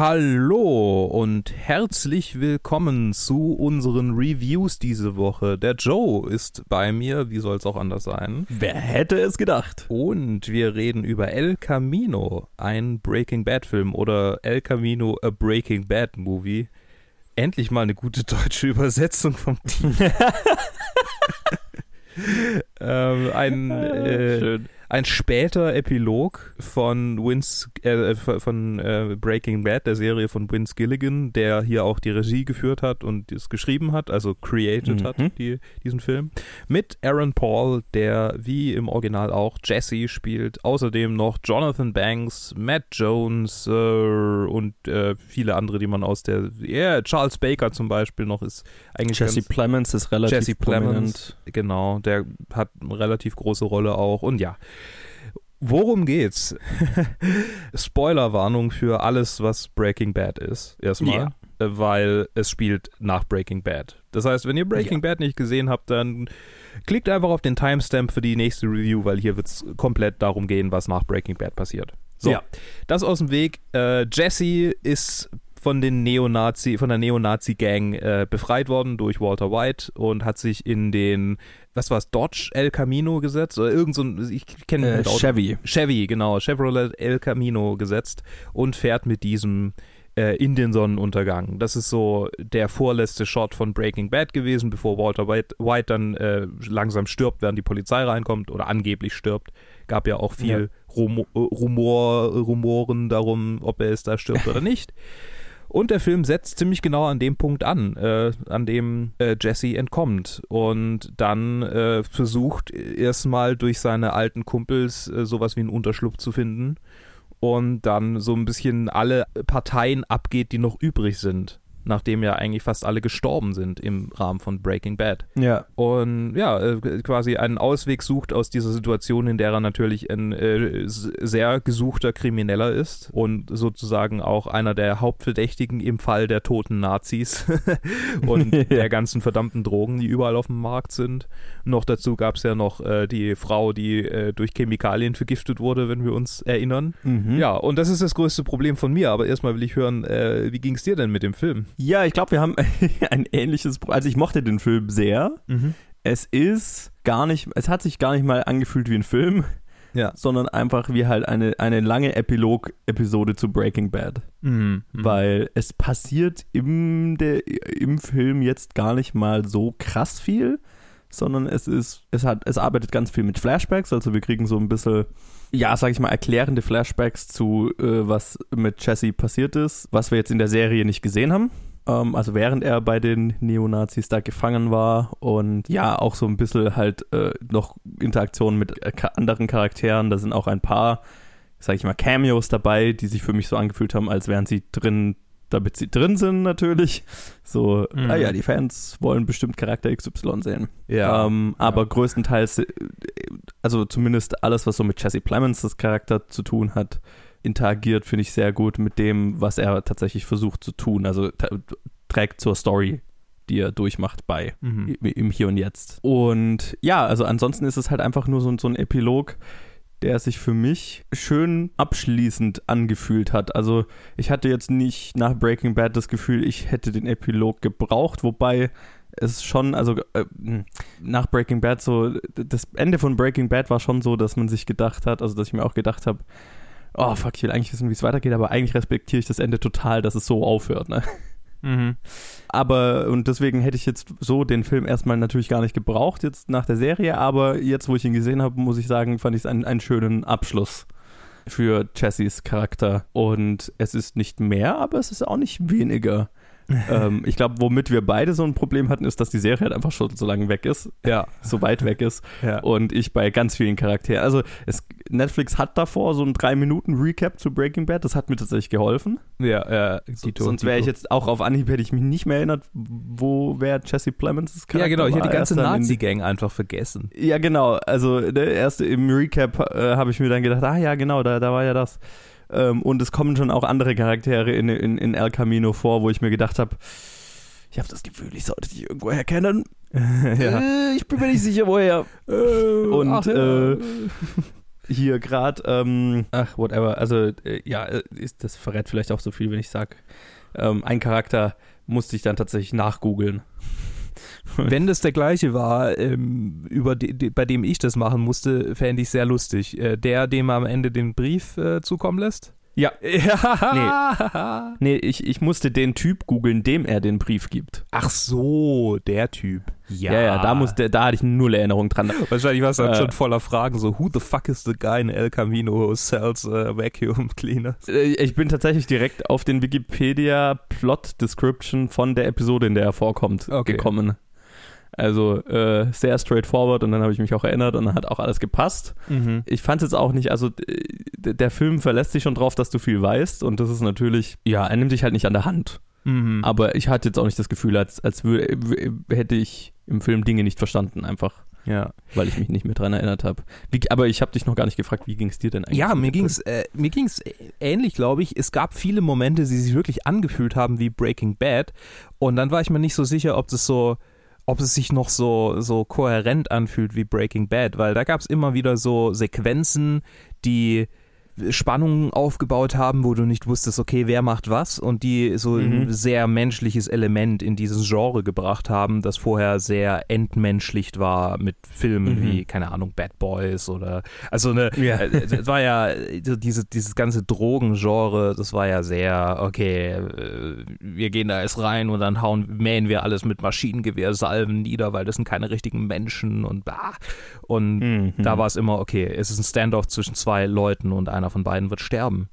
Hallo und herzlich willkommen zu unseren Reviews diese Woche. Der Joe ist bei mir, wie soll es auch anders sein? Wer hätte es gedacht? Und wir reden über El Camino, ein Breaking Bad Film oder El Camino, a Breaking Bad Movie. Endlich mal eine gute deutsche Übersetzung vom Titel. ähm, ein äh, ein später Epilog von Vince, äh, von äh, Breaking Bad, der Serie von Vince Gilligan, der hier auch die Regie geführt hat und es geschrieben hat, also created Mhm. hat, die, diesen Film. Mit Aaron Paul, der wie im Original auch Jesse spielt. Außerdem noch Jonathan Banks, Matt Jones äh, und äh, viele andere, die man aus der, ja, Charles Baker zum Beispiel noch ist eigentlich Jesse Plemons ist relativ Jesse Plemons, prominent. genau, der hat eine relativ große Rolle auch. Und ja, worum geht's? Spoilerwarnung für alles, was Breaking Bad ist, erstmal. Äh, Weil es spielt nach Breaking Bad. Das heißt, wenn ihr Breaking Bad nicht gesehen habt, dann klickt einfach auf den Timestamp für die nächste Review, weil hier wird es komplett darum gehen, was nach Breaking Bad passiert. So, Ja. das aus dem Weg. Äh, Jesse ist von den Neonazi, von der Neonazi-Gang äh, befreit worden durch Walter White und hat sich in den, was war es, Dodge El Camino gesetzt oder irgend so ein, ich kenne Äh, mit Auto- Chevy. Chevy, genau, Chevrolet El Camino gesetzt und fährt mit diesem äh, in den Sonnenuntergang. Das ist so der vorletzte Shot von Breaking Bad gewesen, bevor Walter White, White dann äh, langsam stirbt, während die Polizei reinkommt oder angeblich stirbt. Gab ja auch viel Rumo äh, Rumor, Rumoren darum, ob er es da stirbt oder nicht. Und der Film setzt ziemlich genau an dem Punkt an, äh, an dem äh, Jesse entkommt und dann äh, versucht erstmal durch seine alten Kumpels äh, sowas wie einen Unterschlupf zu finden und dann so ein bisschen alle Parteien abgeht, die noch übrig sind, nachdem ja eigentlich fast alle gestorben sind im Rahmen von Breaking Bad Ja. und ja, äh, quasi einen Ausweg sucht aus dieser Situation, in der er natürlich ein äh, sehr gesuchter Krimineller ist und sozusagen auch einer der Hauptverdächtigen im Fall der toten Nazis und Ja. der ganzen verdammten Drogen, die überall auf dem Markt sind. Noch dazu gab es ja noch äh, die Frau, die äh, durch Chemikalien vergiftet wurde, wenn wir uns erinnern. Mhm. Ja, und das ist das größte Problem von mir, aber erstmal will ich hören, äh, wie ging es dir denn mit dem Film? Ja, ich glaube, wir haben ein ähnliches Pro Also ich mochte den Film sehr. Es ist gar nicht, es hat sich gar nicht mal angefühlt wie ein Film, Ja. sondern einfach wie halt eine, eine lange Epilog-Episode zu Breaking Bad. Mhm. Weil es passiert im, der, im Film jetzt gar nicht mal so krass viel, sondern es ist, es hat, es arbeitet ganz viel mit Flashbacks, also wir kriegen so ein bisschen, ja, sag ich mal, erklärende Flashbacks zu, äh, was mit Jesse passiert ist, was wir jetzt in der Serie nicht gesehen haben. Ähm, also während er bei den Neonazis da gefangen war und ja, auch so ein bisschen halt äh, noch Interaktionen mit äh, anderen Charakteren, da sind auch ein paar sag ich mal, Cameos dabei, die sich für mich so angefühlt haben, als wären sie drin, damit sie drin sind natürlich. So, Mhm. ah ja, die Fans wollen bestimmt Charakter XY sehen. Ja. ähm, aber größtenteils, äh, also zumindest alles, was so mit Jesse Plemons das Charakter zu tun hat, interagiert, finde ich sehr gut mit dem, was er tatsächlich versucht zu tun. Also trägt zur Story, die er durchmacht, bei Mhm. im- Hier und Jetzt. Und ja, also ansonsten ist es halt einfach nur so, so ein Epilog, der sich für mich schön abschließend angefühlt hat. Also ich hatte jetzt nicht nach Breaking Bad das Gefühl, ich hätte den Epilog gebraucht, wobei es schon, also äh, nach Breaking Bad so, das Ende von Breaking Bad war schon so, dass man sich gedacht hat, also dass ich mir auch gedacht habe, oh fuck, ich will eigentlich wissen, wie es weitergeht, aber eigentlich respektiere ich das Ende total, dass es so aufhört, ne? Mhm. Aber, und deswegen hätte ich jetzt so den Film erstmal natürlich gar nicht gebraucht, jetzt nach der Serie, aber jetzt, wo ich ihn gesehen habe, muss ich sagen, fand ich es einen, einen schönen Abschluss für Jessys Charakter. Und es ist nicht mehr, aber es ist auch nicht weniger. ähm, ich glaube, womit wir beide so ein Problem hatten, ist, dass die Serie halt einfach schon so lange weg ist, Ja. so weit weg ist. Ja. Und ich bei ganz vielen Charakteren. Also, es, Netflix hat davor so ein 3-Minuten-Recap zu Breaking Bad, das hat mir tatsächlich geholfen. Ja, ja. So, sonst wäre ich jetzt auch auf Anhieb, hätte ich mich nicht mehr erinnert, wo wer Jesse Plemons ist. Ja, genau. Ich hätte die ganze Nazi-Gang einfach vergessen. Ja, genau. Also ne, erst im Recap äh, habe ich mir dann gedacht, ah ja, genau, da, da war ja das. Ähm, und es kommen schon auch andere Charaktere in, in, in El Camino vor, wo ich mir gedacht habe, ich habe das Gefühl, ich sollte die irgendwo erkennen. ja. Äh, ich bin mir nicht sicher, woher. Und ach, äh, hier gerade, ähm, ach, whatever, also äh, ja, äh, ist, das verrät vielleicht auch so viel, wenn ich sage, ähm, ein Charakter musste ich dann tatsächlich nachgoogeln. Wenn das der gleiche war, ähm, über de, de, bei dem ich das machen musste, fände ich sehr lustig. Äh, der, dem am Ende den Brief äh, zukommen lässt? Ja. ja. Nee, nee ich, ich musste den Typ googeln, dem er den Brief gibt. Ach so, der Typ. Ja, ja, ja da, musste, da hatte ich null Erinnerung dran. Wahrscheinlich war es dann äh, schon voller Fragen, so, who the fuck is the guy in El Camino who sells uh, vacuum cleaners? Äh, ich bin tatsächlich direkt auf den Wikipedia Plot Description von der Episode, in der er vorkommt, okay. gekommen. Also äh, sehr straightforward und dann habe ich mich auch erinnert und dann hat auch alles gepasst. Mhm. Ich fand es jetzt auch nicht, also der Film verlässt sich schon drauf, dass du viel weißt und das ist natürlich, ja, er nimmt dich halt nicht an der Hand. Mhm. Aber ich hatte jetzt auch nicht das Gefühl, als, als würde, hätte ich im Film Dinge nicht verstanden, einfach. Ja. Weil ich mich nicht mehr dran erinnert habe. Aber ich habe dich noch gar nicht gefragt, wie ging es dir denn eigentlich? Ja, mir ging es äh, ähnlich, glaube ich. Es gab viele Momente, die sich wirklich angefühlt haben wie Breaking Bad. Und dann war ich mir nicht so sicher, ob das so ob es sich noch so, so kohärent anfühlt wie Breaking Bad, weil da gab es immer wieder so Sequenzen, die Spannungen aufgebaut haben, wo du nicht wusstest, okay, wer macht was und die so mhm. ein sehr menschliches Element in dieses Genre gebracht haben, das vorher sehr entmenschlicht war mit Filmen mhm. wie, keine Ahnung, Bad Boys oder also eine, ja. äh, war ja diese, dieses ganze Drogengenre, das war ja sehr, okay, äh, wir gehen da jetzt rein und dann hauen, mähen wir alles mit Maschinengewehrsalven nieder, weil das sind keine richtigen Menschen und bah. Und mhm. da war es immer, okay, es ist ein Standoff zwischen zwei Leuten und einer von beiden wird sterben.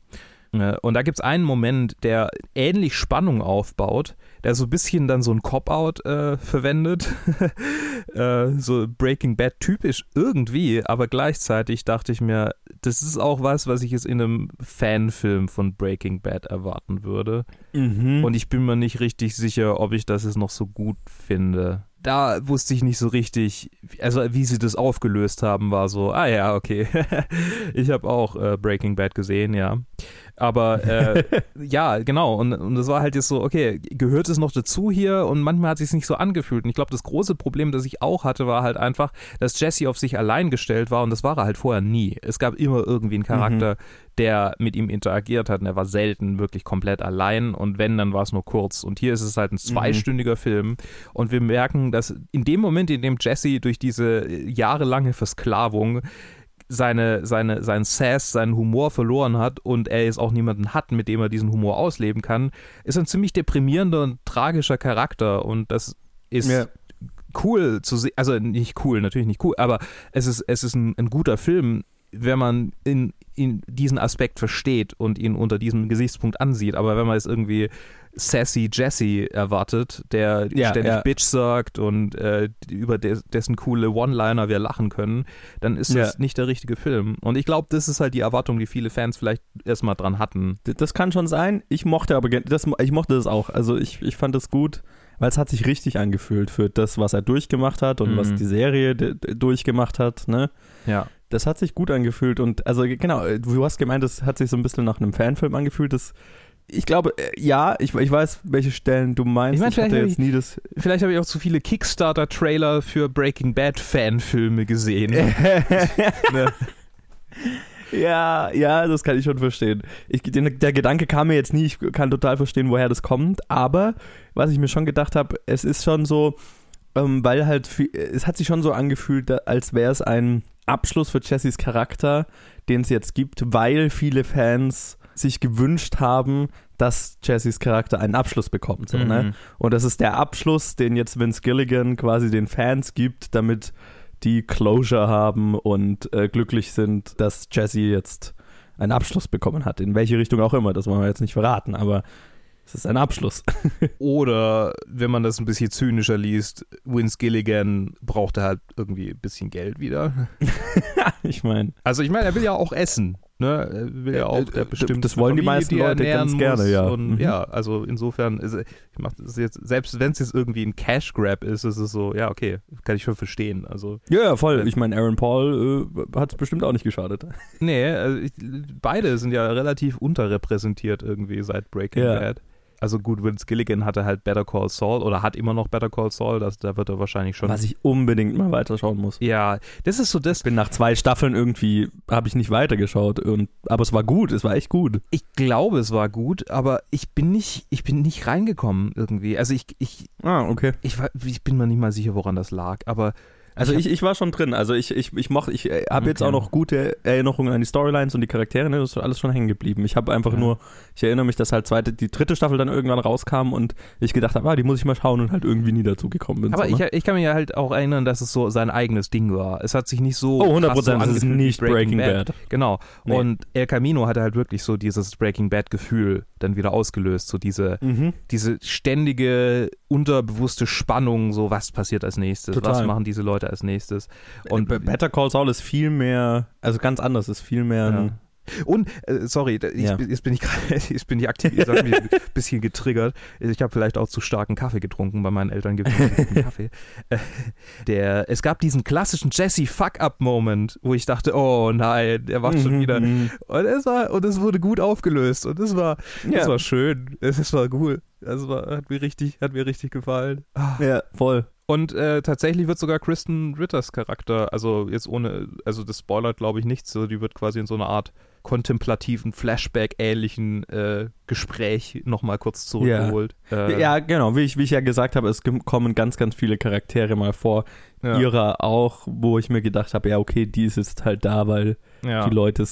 Und da gibt es einen Moment, der ähnlich Spannung aufbaut, der so ein bisschen dann so ein Cop-Out äh, verwendet. äh, so Breaking Bad typisch irgendwie, aber gleichzeitig dachte ich mir, das ist auch was, was ich jetzt in einem Fanfilm von Breaking Bad erwarten würde. Mhm. Und ich bin mir nicht richtig sicher, ob ich das jetzt noch so gut finde da wusste ich nicht so richtig, also wie sie das aufgelöst haben, war so, ah ja, okay. ich habe auch äh, Breaking Bad gesehen, ja. Aber äh, ja, genau. Und, und das war halt jetzt so, okay, gehört es noch dazu hier? Und manchmal hat es sich nicht so angefühlt. Und ich glaube, das große Problem, das ich auch hatte, war halt einfach, dass Jesse auf sich allein gestellt war und das war er halt vorher nie. Es gab immer irgendwie einen Charakter, mhm. der mit ihm interagiert hat und er war selten wirklich komplett allein und wenn, dann war es nur kurz. Und hier ist es halt ein mhm. zweistündiger mhm. Film und wir merken, dass in dem Moment, in dem Jesse durch diese jahrelange Versklavung seine, seine, sein Sass, seinen Humor verloren hat und er jetzt auch niemanden hat, mit dem er diesen Humor ausleben kann, ist ein ziemlich deprimierender und tragischer Charakter und das ist ja. cool zu sehen, also nicht cool, natürlich nicht cool, aber es ist, es ist ein, ein guter Film, wenn man in, in diesen Aspekt versteht und ihn unter diesem Gesichtspunkt ansieht, aber wenn man es irgendwie sassy Jesse erwartet, der ja, ständig ja. Bitch sagt und äh, über de dessen coole One-Liner wir lachen können, dann ist das ja. nicht der richtige Film. Und ich glaube, das ist halt die Erwartung, die viele Fans vielleicht erstmal dran hatten. Das kann schon sein. Ich mochte aber das, ich mochte das auch. Also ich, ich fand das gut, weil es hat sich richtig angefühlt für das, was er durchgemacht hat und mhm. was die Serie durchgemacht hat. Ne? Ja. Das hat sich gut angefühlt und also genau, du hast gemeint, das hat sich so ein bisschen nach einem Fanfilm angefühlt. Das ich glaube, äh, ja, ich, ich weiß, welche Stellen du meinst. Ich, mein, ich hatte jetzt nie das. Vielleicht habe ich auch zu viele Kickstarter-Trailer für Breaking Bad-Fanfilme gesehen. ne? Ja, ja, das kann ich schon verstehen. Ich, den, der Gedanke kam mir jetzt nie, ich kann total verstehen, woher das kommt, aber was ich mir schon gedacht habe, es ist schon so, ähm, weil halt, es hat sich schon so angefühlt, als wäre es ein Abschluss für Jessys Charakter, den es jetzt gibt, weil viele Fans sich gewünscht haben, dass Jessys Charakter einen Abschluss bekommt. So, ne? mhm. ne? Und das ist der Abschluss, den jetzt Vince Gilligan quasi den Fans gibt, damit die Closure haben und äh, glücklich sind, dass Jesse jetzt einen Abschluss bekommen hat. In welche Richtung auch immer, das wollen wir jetzt nicht verraten, aber es ist ein Abschluss. Oder, wenn man das ein bisschen zynischer liest, Vince Gilligan brauchte halt irgendwie ein bisschen Geld wieder. ich meine. Also ich meine, er will ja auch essen. Ne, er will ja auch der bestimmt. Das wollen Familie, die meisten die Leute ganz gerne, ja. Und mhm. ja, also insofern, ist, ich mach das jetzt, selbst wenn es jetzt irgendwie ein Cash Grab ist, ist es so, ja, okay, kann ich schon verstehen. Also, ja, ja voll. Äh, ich meine, Aaron Paul äh, hat es bestimmt auch nicht geschadet. Nee, also ich, beide sind ja relativ unterrepräsentiert irgendwie seit Breaking ja. Bad. Also gut, Vince Gilligan hatte halt Better Call Saul oder hat immer noch Better Call Saul, das, da wird er wahrscheinlich schon. Was ich unbedingt mal weiterschauen muss. ja, das ist so das. Bin nach zwei Staffeln irgendwie, habe ich nicht weitergeschaut. Und, aber es war gut, es war echt gut. Ich glaube, es war gut, aber ich bin nicht, ich bin nicht reingekommen irgendwie. Also ich, ich, Ah, okay. ich, war- ich bin mir nicht mal sicher, woran das lag, aber Also Ich ich, ich war schon drin. Also ich, ich, ich mochte, ich äh, habe jetzt Okay. auch noch gute Erinnerungen an die Storylines und die Charaktere, ne? Das ist alles schon hängen geblieben. Ich habe einfach Ja. nur, ich erinnere mich, dass halt zweite, die dritte Staffel dann irgendwann rauskam und ich gedacht habe, ah, die muss ich mal schauen und halt irgendwie nie dazu gekommen bin. Aber so, ich, ne? ich kann mich ja halt auch erinnern, dass es so sein eigenes Ding war. Es hat sich nicht so. Oh, 100 krass so Prozent, das ist nicht Breaking Bad. Genau. Nee. Und El Camino hatte halt wirklich so dieses Breaking Bad-Gefühl dann wieder ausgelöst. So diese, Mhm. diese ständige, unterbewusste Spannung, so was passiert als nächstes, was Total. machen diese Leute als nächstes. Und Und Better Call Saul ist viel mehr, also ganz anders, ist viel mehr Ja. ein, Und, äh, sorry, ich, Ja. bin- jetzt bin ich gerade, jetzt bin ich aktiv, ich habe mich ein bisschen getriggert. Ich habe vielleicht auch zu starken Kaffee getrunken, bei meinen Eltern gibt es Kaffee. Äh, Der, es gab diesen klassischen Jesse-Fuck-Up-Moment, wo ich dachte, oh nein, der macht schon Mhm, wieder. mhm. Und es war, und es wurde gut aufgelöst und es war, Ja. es war schön, es, es war cool. Es war, hat mir richtig, hat mir richtig gefallen. Ah. Ja, voll. Und äh, tatsächlich wird sogar Kristen Ritters Charakter, also jetzt ohne, also das spoilert glaube ich nichts, so die wird quasi in so einer Art kontemplativen, Flashback-ähnlichen äh, Gespräch nochmal kurz zurückgeholt. Äh, Ja, genau, wie ich, wie ich ja gesagt habe, es kommen ganz, ganz viele Charaktere mal vor. ja, Ihrer auch, wo ich mir gedacht habe, ja, okay, die ist jetzt halt da, weil ja, die Leute,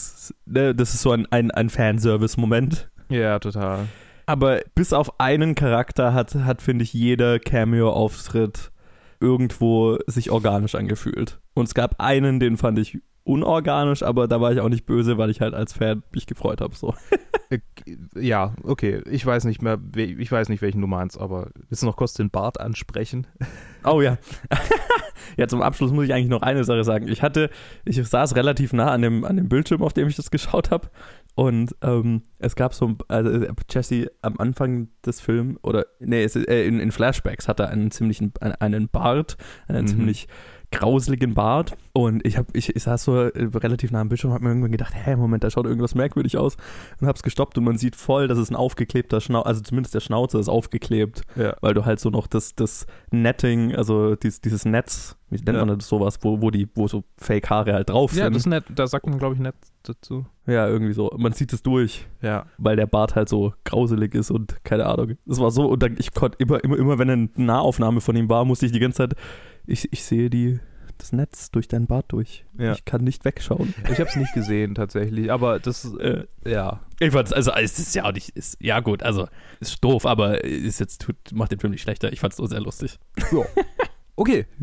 ne, das ist so ein, ein, ein Fanservice-Moment. ja, total. Aber bis auf einen Charakter hat, hat finde ich, jeder Cameo-Auftritt irgendwo sich organisch angefühlt. Und es gab einen, den fand ich unorganisch, aber da war ich auch nicht böse, weil ich halt als Fan mich gefreut habe. So. Äh, Ja, okay, ich weiß nicht mehr, ich weiß nicht, welchen du meinst, aber willst du noch kurz den Bart ansprechen? Oh ja. ja, zum Abschluss muss ich eigentlich noch eine Sache sagen. Ich hatte, ich saß relativ nah an dem, an dem Bildschirm, auf dem ich das geschaut habe. Und ähm, es gab so ein, also äh, Jesse am Anfang des Films, oder nee, es, ist, äh, in, in Flashbacks hat er einen ziemlichen, einen, einen Bart, einen Mhm. ziemlich grauseligen Bart. Und ich, hab, ich, ich saß so äh, relativ nah am Bildschirm und habe mir irgendwann gedacht, hä, Moment, da schaut irgendwas merkwürdig aus. Und hab's gestoppt und man sieht voll, dass es ein aufgeklebter Schnauzer, also zumindest der Schnauzer ist aufgeklebt Ja. weil du halt so noch das, das Netting, also dies, dieses Netz, wie nennt Ja. man das sowas, wo, wo die, wo so Fake-Haare halt drauf Ja, sind. das ist nett, da sagt man, glaube ich, nett dazu. ja, irgendwie so. Man sieht es durch, Ja. weil der Bart halt so grauselig ist und keine Ahnung. Das war so, und dann, ich konnte immer, immer, immer, wenn eine Nahaufnahme von ihm war, musste ich die ganze Zeit, ich, ich sehe die, das Netz durch deinen Bart durch. Ja. Ich kann nicht wegschauen. Ich habe es nicht gesehen tatsächlich, aber das, äh, ja. Ich fand's, also es ist ja auch nicht, ist, ja gut, also ist doof, aber ist jetzt, tut, macht den Film nicht schlechter. Ich fand's so sehr lustig. Okay.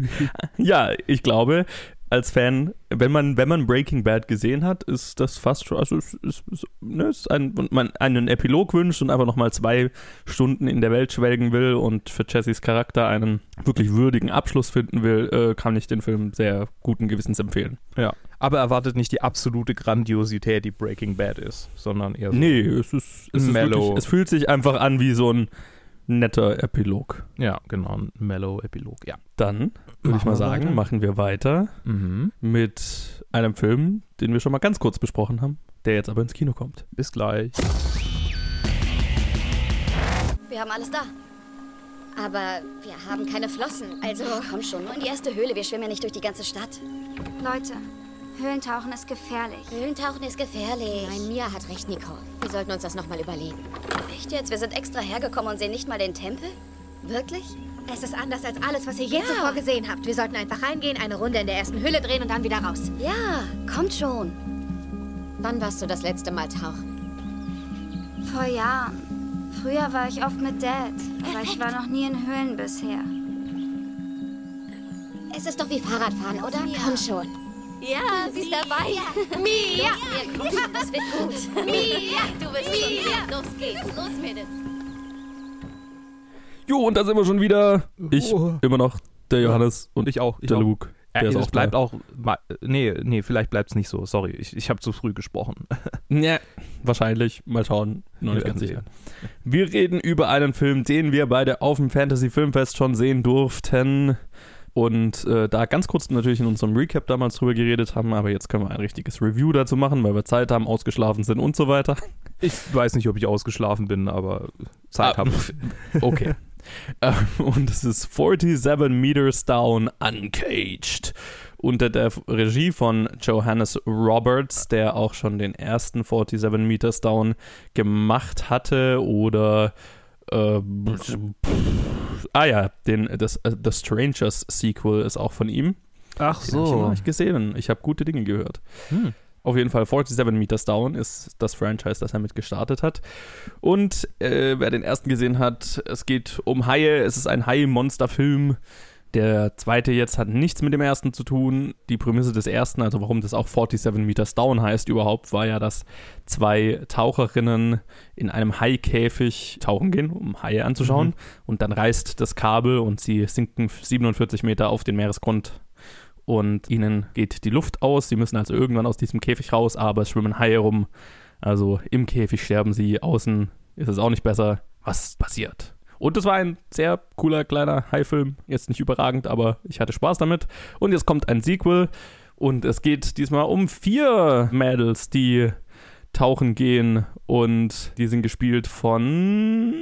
Ja, ich glaube, als Fan, wenn man, wenn man Breaking Bad gesehen hat, ist das fast schon, also es ist, ist, ne, ist ein, und man einen Epilog wünscht und einfach nochmal zwei Stunden in der Welt schwelgen will und für Jessys Charakter einen wirklich würdigen Abschluss finden will, äh, kann ich den Film sehr guten Gewissens empfehlen. Ja. Aber erwartet nicht die absolute Grandiosität, die Breaking Bad ist, sondern eher so. Nee, es ist, es ist Mellow. wirklich, es fühlt sich einfach an wie so ein netter Epilog. Ja, genau, ein Mellow-Epilog, ja. Dann würde ich mal sagen, weiter? machen wir weiter Mhm. mit einem Film, den wir schon mal ganz kurz besprochen haben, der jetzt aber ins Kino kommt. Bis gleich. Wir haben alles da. Aber wir haben keine Flossen. Also komm schon, nur in die erste Höhle. Wir schwimmen ja nicht durch die ganze Stadt. Leute, Höhlentauchen ist gefährlich. Höhlentauchen ist gefährlich. Nein, Mia hat recht, Nicole. Wir sollten uns das nochmal überlegen. Echt jetzt? Wir sind extra hergekommen und sehen nicht mal den Tempel? Wirklich? Es ist anders als alles, was ihr je Ja. zuvor gesehen habt. Wir sollten einfach reingehen, eine Runde in der ersten Hülle drehen und dann wieder raus. Ja, kommt schon. Wann warst du das letzte Mal tauchen? Vor Jahren. Früher war ich oft mit Dad, aber ich war noch nie in Höhlen bisher. Es ist doch wie Fahrradfahren, oder? Komm schon. Ja, sie ist dabei. Mia! Ja, komm schon, das wird gut. Mia! Du bist schon. Los geht's, los Mädels. Jo, und da sind wir schon wieder. Ich Oh. immer noch der Johannes und Ich auch. Ich der auch. Luke. Der Äh, ist es auch bleibt da. auch. Nee, nee, vielleicht bleibt es nicht so. Sorry, ich, ich habe zu früh gesprochen. Ja, wahrscheinlich. Mal schauen. Noch nicht ganz sicher. Wir reden über einen Film, den wir beide auf dem Fantasy Filmfest schon sehen durften. Und äh, da ganz kurz natürlich in unserem Recap damals drüber geredet haben, aber jetzt können wir ein richtiges Review dazu machen, weil wir Zeit haben, ausgeschlafen sind und so weiter. Ich weiß nicht, ob ich ausgeschlafen bin, aber Zeit Ah, habe. Okay. Ähm, Und es ist 47 Meters Down Uncaged. Unter der Regie von Johannes Roberts, der auch schon den ersten 47 Meters Down gemacht hatte. Oder. Äh, ah ja, den, das äh, The Strangers Sequel ist auch von ihm. Ach Den hab ich noch nicht gesehen. Ich habe gute Dinge gehört. Hm. Auf jeden Fall 47 Meters Down ist das Franchise, das er mit gestartet hat. Und äh, wer den ersten gesehen hat, es geht um Haie. Es ist ein Hai-Monster-Film. Der zweite jetzt hat nichts mit dem ersten zu tun. Die Prämisse des ersten, also warum das auch 47 Meters Down heißt überhaupt, war ja, dass zwei Taucherinnen in einem Haikäfig tauchen gehen, um Haie anzuschauen. Mhm. Und dann reißt das Kabel und sie sinken 47 Meter auf den Meeresgrund und ihnen geht die Luft aus. Sie müssen also irgendwann aus diesem Käfig raus, aber es schwimmen Haie rum. Also im Käfig sterben sie, außen ist es auch nicht besser. Was passiert? Und es war ein sehr cooler kleiner Haifilm. Jetzt nicht überragend, aber ich hatte Spaß damit. Und jetzt kommt ein Sequel und es geht diesmal um vier Mädels, die tauchen gehen und die sind gespielt von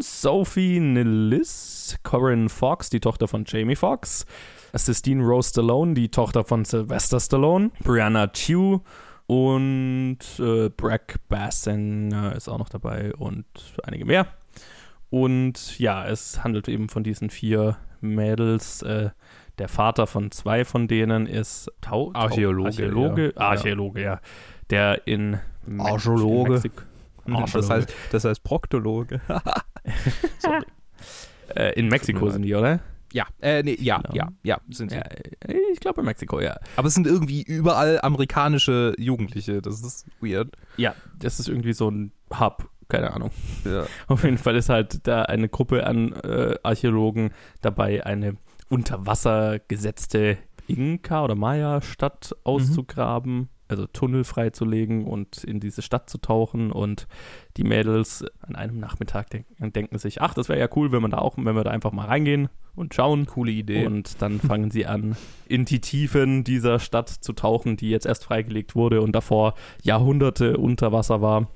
Sophie Nillis, Corinne Fox, die Tochter von Jamie Fox, Sistine Rose Stallone, die Tochter von Sylvester Stallone, Brianna Chew und äh, Brack Bassin ist auch noch dabei und einige mehr. Und ja, es handelt eben von diesen vier Mädels. Äh, der Vater von zwei von denen ist Tau Archäologe, Archäologe, ja. Archäologe, ja. Der in Archäologe. Mexiko- Das Archäologe. heißt, das heißt Proktologe. Äh, in Mexiko sind die, oder? ja, äh, nee, ja, Genau. ja, ja, sind sie. Ja, äh, ich glaube in Mexiko, ja. Aber es sind irgendwie überall amerikanische Jugendliche. Das ist weird. Ja, das ist irgendwie so ein Hub, keine Ahnung. Ja. Auf jeden Fall ist halt da eine Gruppe an äh, Archäologen dabei, eine unter Wasser gesetzte Inka- oder Maya-Stadt auszugraben, also Tunnel freizulegen und in diese Stadt zu tauchen. Und die Mädels an einem Nachmittag denken, denken sich, ach, das wäre ja cool, wenn man da auch, wenn wir da einfach mal reingehen und schauen. Coole Idee. Und dann fangen sie an, in die Tiefen dieser Stadt zu tauchen, die jetzt erst freigelegt wurde und davor Jahrhunderte unter Wasser war.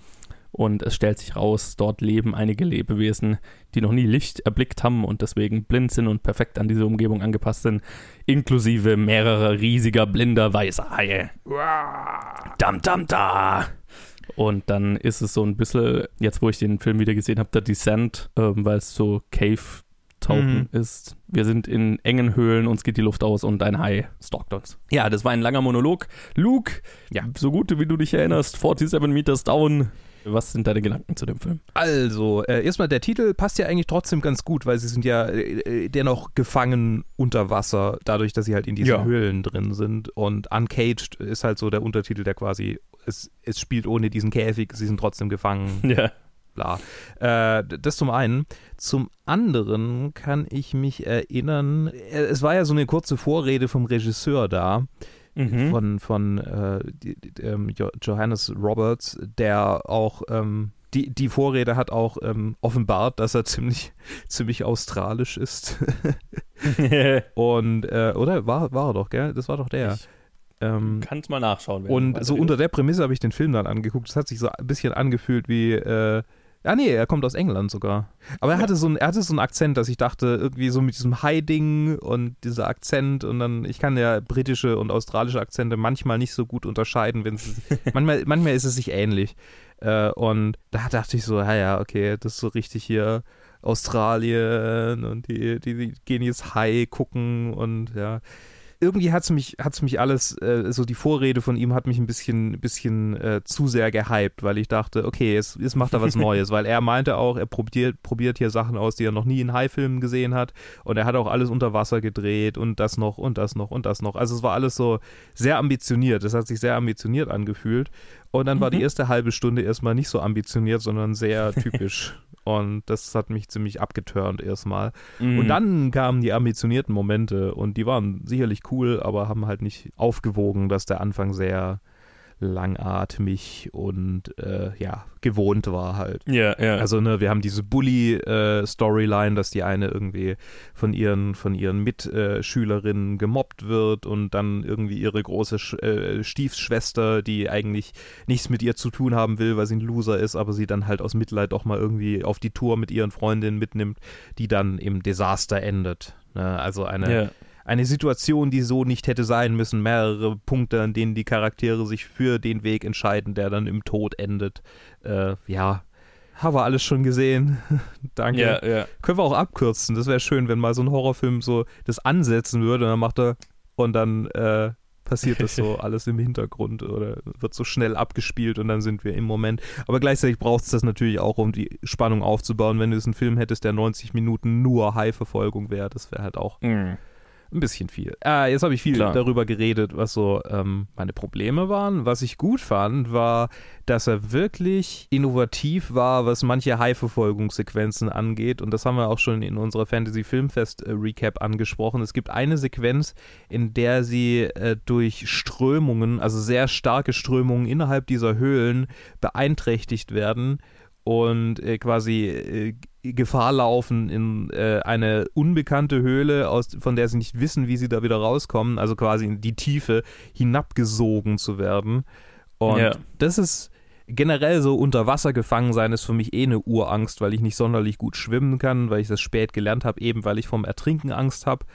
Und es stellt sich raus, dort leben einige Lebewesen, die noch nie Licht erblickt haben und deswegen blind sind und perfekt an diese Umgebung angepasst sind, inklusive mehrerer riesiger blinder weißer Haie. Dam, dam, da! Und dann ist es so ein bisschen, jetzt wo ich den Film wieder gesehen habe, der Descent, ähm, weil es so Cave-Tauchen ist. Wir sind in engen Höhlen, uns geht die Luft aus und ein Hai stalkt uns. Ja, das war ein langer Monolog. Luke, Ja. so gut wie du dich erinnerst, 47 Meters Down. Was sind deine Gedanken zu dem Film? Also, äh, erstmal der Titel passt ja eigentlich trotzdem ganz gut, weil sie sind ja äh, äh, dennoch gefangen unter Wasser, dadurch, dass sie halt in diesen Ja. Höhlen drin sind. Und Uncaged ist halt so der Untertitel, der quasi, es, es spielt ohne diesen Käfig, sie sind trotzdem gefangen, Ja. bla. Äh, das zum einen. Zum anderen kann ich mich erinnern, äh, es war ja so eine kurze Vorrede vom Regisseur da, Mhm. von, von äh, die, die, ähm, Jo- Johannes Roberts, der auch ähm, die, die Vorrede hat auch ähm, offenbart, dass er ziemlich, ziemlich australisch ist. Und, äh, oder? War, war er doch, gell? Das war doch der. Ich Ähm, Kannst mal nachschauen. und so unter der Prämisse habe ich den Film dann angeguckt. Es hat sich so ein bisschen angefühlt wie, äh, ah nee, er kommt aus England sogar. Aber er hatte so einen, er hatte so einen Akzent, dass ich dachte, irgendwie so mit diesem High-Ding und dieser Akzent und dann, ich kann ja britische und australische Akzente manchmal nicht so gut unterscheiden, wenn es, manchmal, manchmal ist es sich ähnlich. Äh, und da dachte ich so, ja, ja, okay, das ist so richtig hier Australien und die, die, die gehen jetzt High gucken und ja irgendwie hat es mich, hat's mich alles, äh, so die Vorrede von ihm hat mich ein bisschen, bisschen äh, zu sehr gehypt, weil ich dachte, okay, jetzt, jetzt macht er was Neues, weil er meinte auch, er probiert, probiert hier Sachen aus, die er noch nie in High-Filmen gesehen hat und er hat auch alles unter Wasser gedreht und das noch und das noch und das noch. Also es war alles so sehr ambitioniert, es hat sich sehr ambitioniert angefühlt und dann war die erste halbe Stunde erstmal nicht so ambitioniert, sondern sehr typisch. Und das hat mich ziemlich abgeturnt erstmal. Mhm. Und dann kamen die ambitionierten Momente und die waren sicherlich cool, aber haben halt nicht aufgewogen, dass der Anfang sehr langatmig und äh, ja, gewohnt war halt. Ja, ja. Also, ne, wir haben diese Bully-Storyline, dass die eine irgendwie von ihren, von ihren Mitschülerinnen gemobbt wird und dann irgendwie ihre große Sch äh, Stiefschwester, die eigentlich nichts mit ihr zu tun haben will, weil sie ein Loser ist, aber sie dann halt aus Mitleid auch mal irgendwie auf die Tour mit ihren Freundinnen mitnimmt, die dann im Desaster endet. Ne? Also eine. ja. Eine Situation, die so nicht hätte sein müssen, mehrere Punkte, an denen die Charaktere sich für den Weg entscheiden, der dann im Tod endet. Äh, ja, haben wir alles schon gesehen. Danke. Ja, ja. Können wir auch abkürzen. Das wäre schön, wenn mal so ein Horrorfilm so das ansetzen würde und dann macht er und dann äh, passiert das so alles im Hintergrund oder wird so schnell abgespielt und dann sind wir im Moment. Aber gleichzeitig braucht es das natürlich auch, um die Spannung aufzubauen. Wenn du jetzt einen Film hättest, der 90 Minuten nur High-Verfolgung wäre, das wäre halt auch Mhm. Ein bisschen viel. Äh, jetzt habe ich viel Klar. darüber geredet, was so ähm, meine Probleme waren. Was ich gut fand, war, dass er wirklich innovativ war, was manche High-Verfolgungssequenzen angeht. Und das haben wir auch schon in unserer Fantasy-Filmfest-Recap angesprochen. Es gibt eine Sequenz, in der sie äh, durch Strömungen, also sehr starke Strömungen innerhalb dieser Höhlen beeinträchtigt werden und äh, quasi äh, Gefahr laufen, in äh, eine unbekannte Höhle, aus, von der sie nicht wissen, wie sie da wieder rauskommen, also quasi in die Tiefe hinabgesogen zu werden. Und Ja. das ist generell so unter Wasser gefangen sein ist für mich eh eine Urangst, weil ich nicht sonderlich gut schwimmen kann, weil ich das spät gelernt habe, eben weil ich vom Ertrinken Angst habe.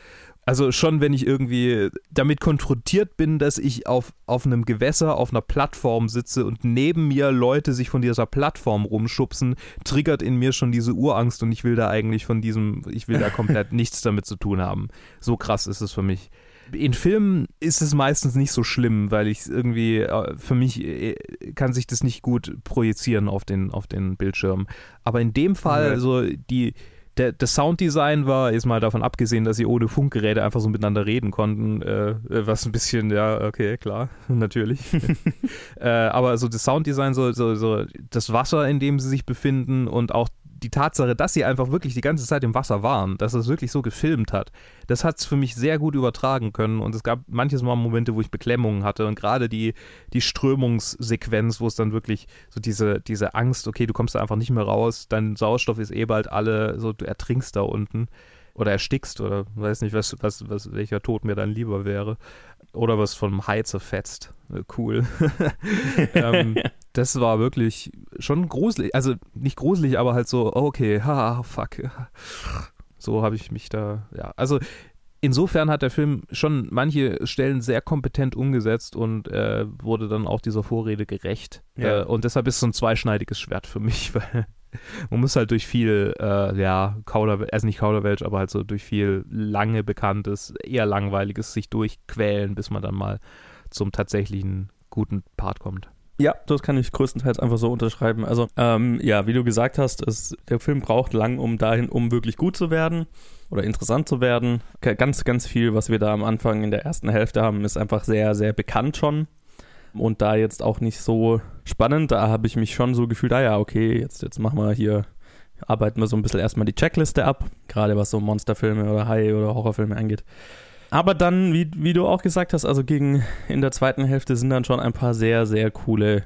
Also schon, wenn ich irgendwie damit konfrontiert bin, dass ich auf, auf einem Gewässer, auf einer Plattform sitze und neben mir Leute sich von dieser Plattform rumschubsen, triggert in mir schon diese Urangst und ich will da eigentlich von diesem, ich will da komplett nichts damit zu tun haben. So krass ist es für mich. In Filmen ist es meistens nicht so schlimm, weil ich irgendwie, äh, für mich äh, kann sich das nicht gut projizieren auf den, auf den Bildschirm. Aber in dem Fall, Ja. also die, der, das Sounddesign war, jetzt mal davon abgesehen, dass sie ohne Funkgeräte einfach so miteinander reden konnten, äh, was ein bisschen, ja, okay, klar, natürlich. äh, aber so das Sounddesign, so, so, so das Wasser, in dem sie sich befinden und auch die Tatsache, dass sie einfach wirklich die ganze Zeit im Wasser waren, dass es wirklich so gefilmt hat, das hat es für mich sehr gut übertragen können. Und es gab manches Mal Momente, wo ich Beklemmungen hatte und gerade die, die Strömungssequenz, wo es dann wirklich so diese, diese Angst, okay, du kommst da einfach nicht mehr raus, dein Sauerstoff ist eh bald alle, so du ertrinkst da unten oder erstickst oder weiß nicht, was, was, was, welcher Tod mir dann lieber wäre. Oder was vom Hai zerfetzt. Äh, Cool. ähm, das war wirklich schon gruselig. Also nicht gruselig, aber halt so, oh, okay, haha, fuck. So habe ich mich da, ja. Also insofern hat der Film schon manche Stellen sehr kompetent umgesetzt und äh, wurde dann auch dieser Vorrede gerecht. Ja. Äh, und deshalb ist es so ein zweischneidiges Schwert für mich, weil man muss halt durch viel, äh, ja, Kauderwelsch, also nicht Kauderwelsch, aber halt so durch viel lange Bekanntes, eher Langweiliges sich durchquälen, bis man dann mal zum tatsächlichen guten Part kommt. Ja, das kann ich größtenteils einfach so unterschreiben. Also, ähm, ja, wie du gesagt hast, es, der Film braucht lang, um dahin, um wirklich gut zu werden oder interessant zu werden. Ganz, ganz viel, was wir da am Anfang in der ersten Hälfte haben, ist einfach sehr, sehr bekannt schon. Und da jetzt auch nicht so spannend. Da habe ich mich schon so gefühlt, ah ja, okay, jetzt, jetzt machen wir hier, arbeiten wir so ein bisschen erstmal die Checkliste ab, gerade was so Monsterfilme oder Hai oder Horrorfilme angeht. Aber dann, wie, wie du auch gesagt hast, also gegen in der zweiten Hälfte sind dann schon ein paar sehr, sehr coole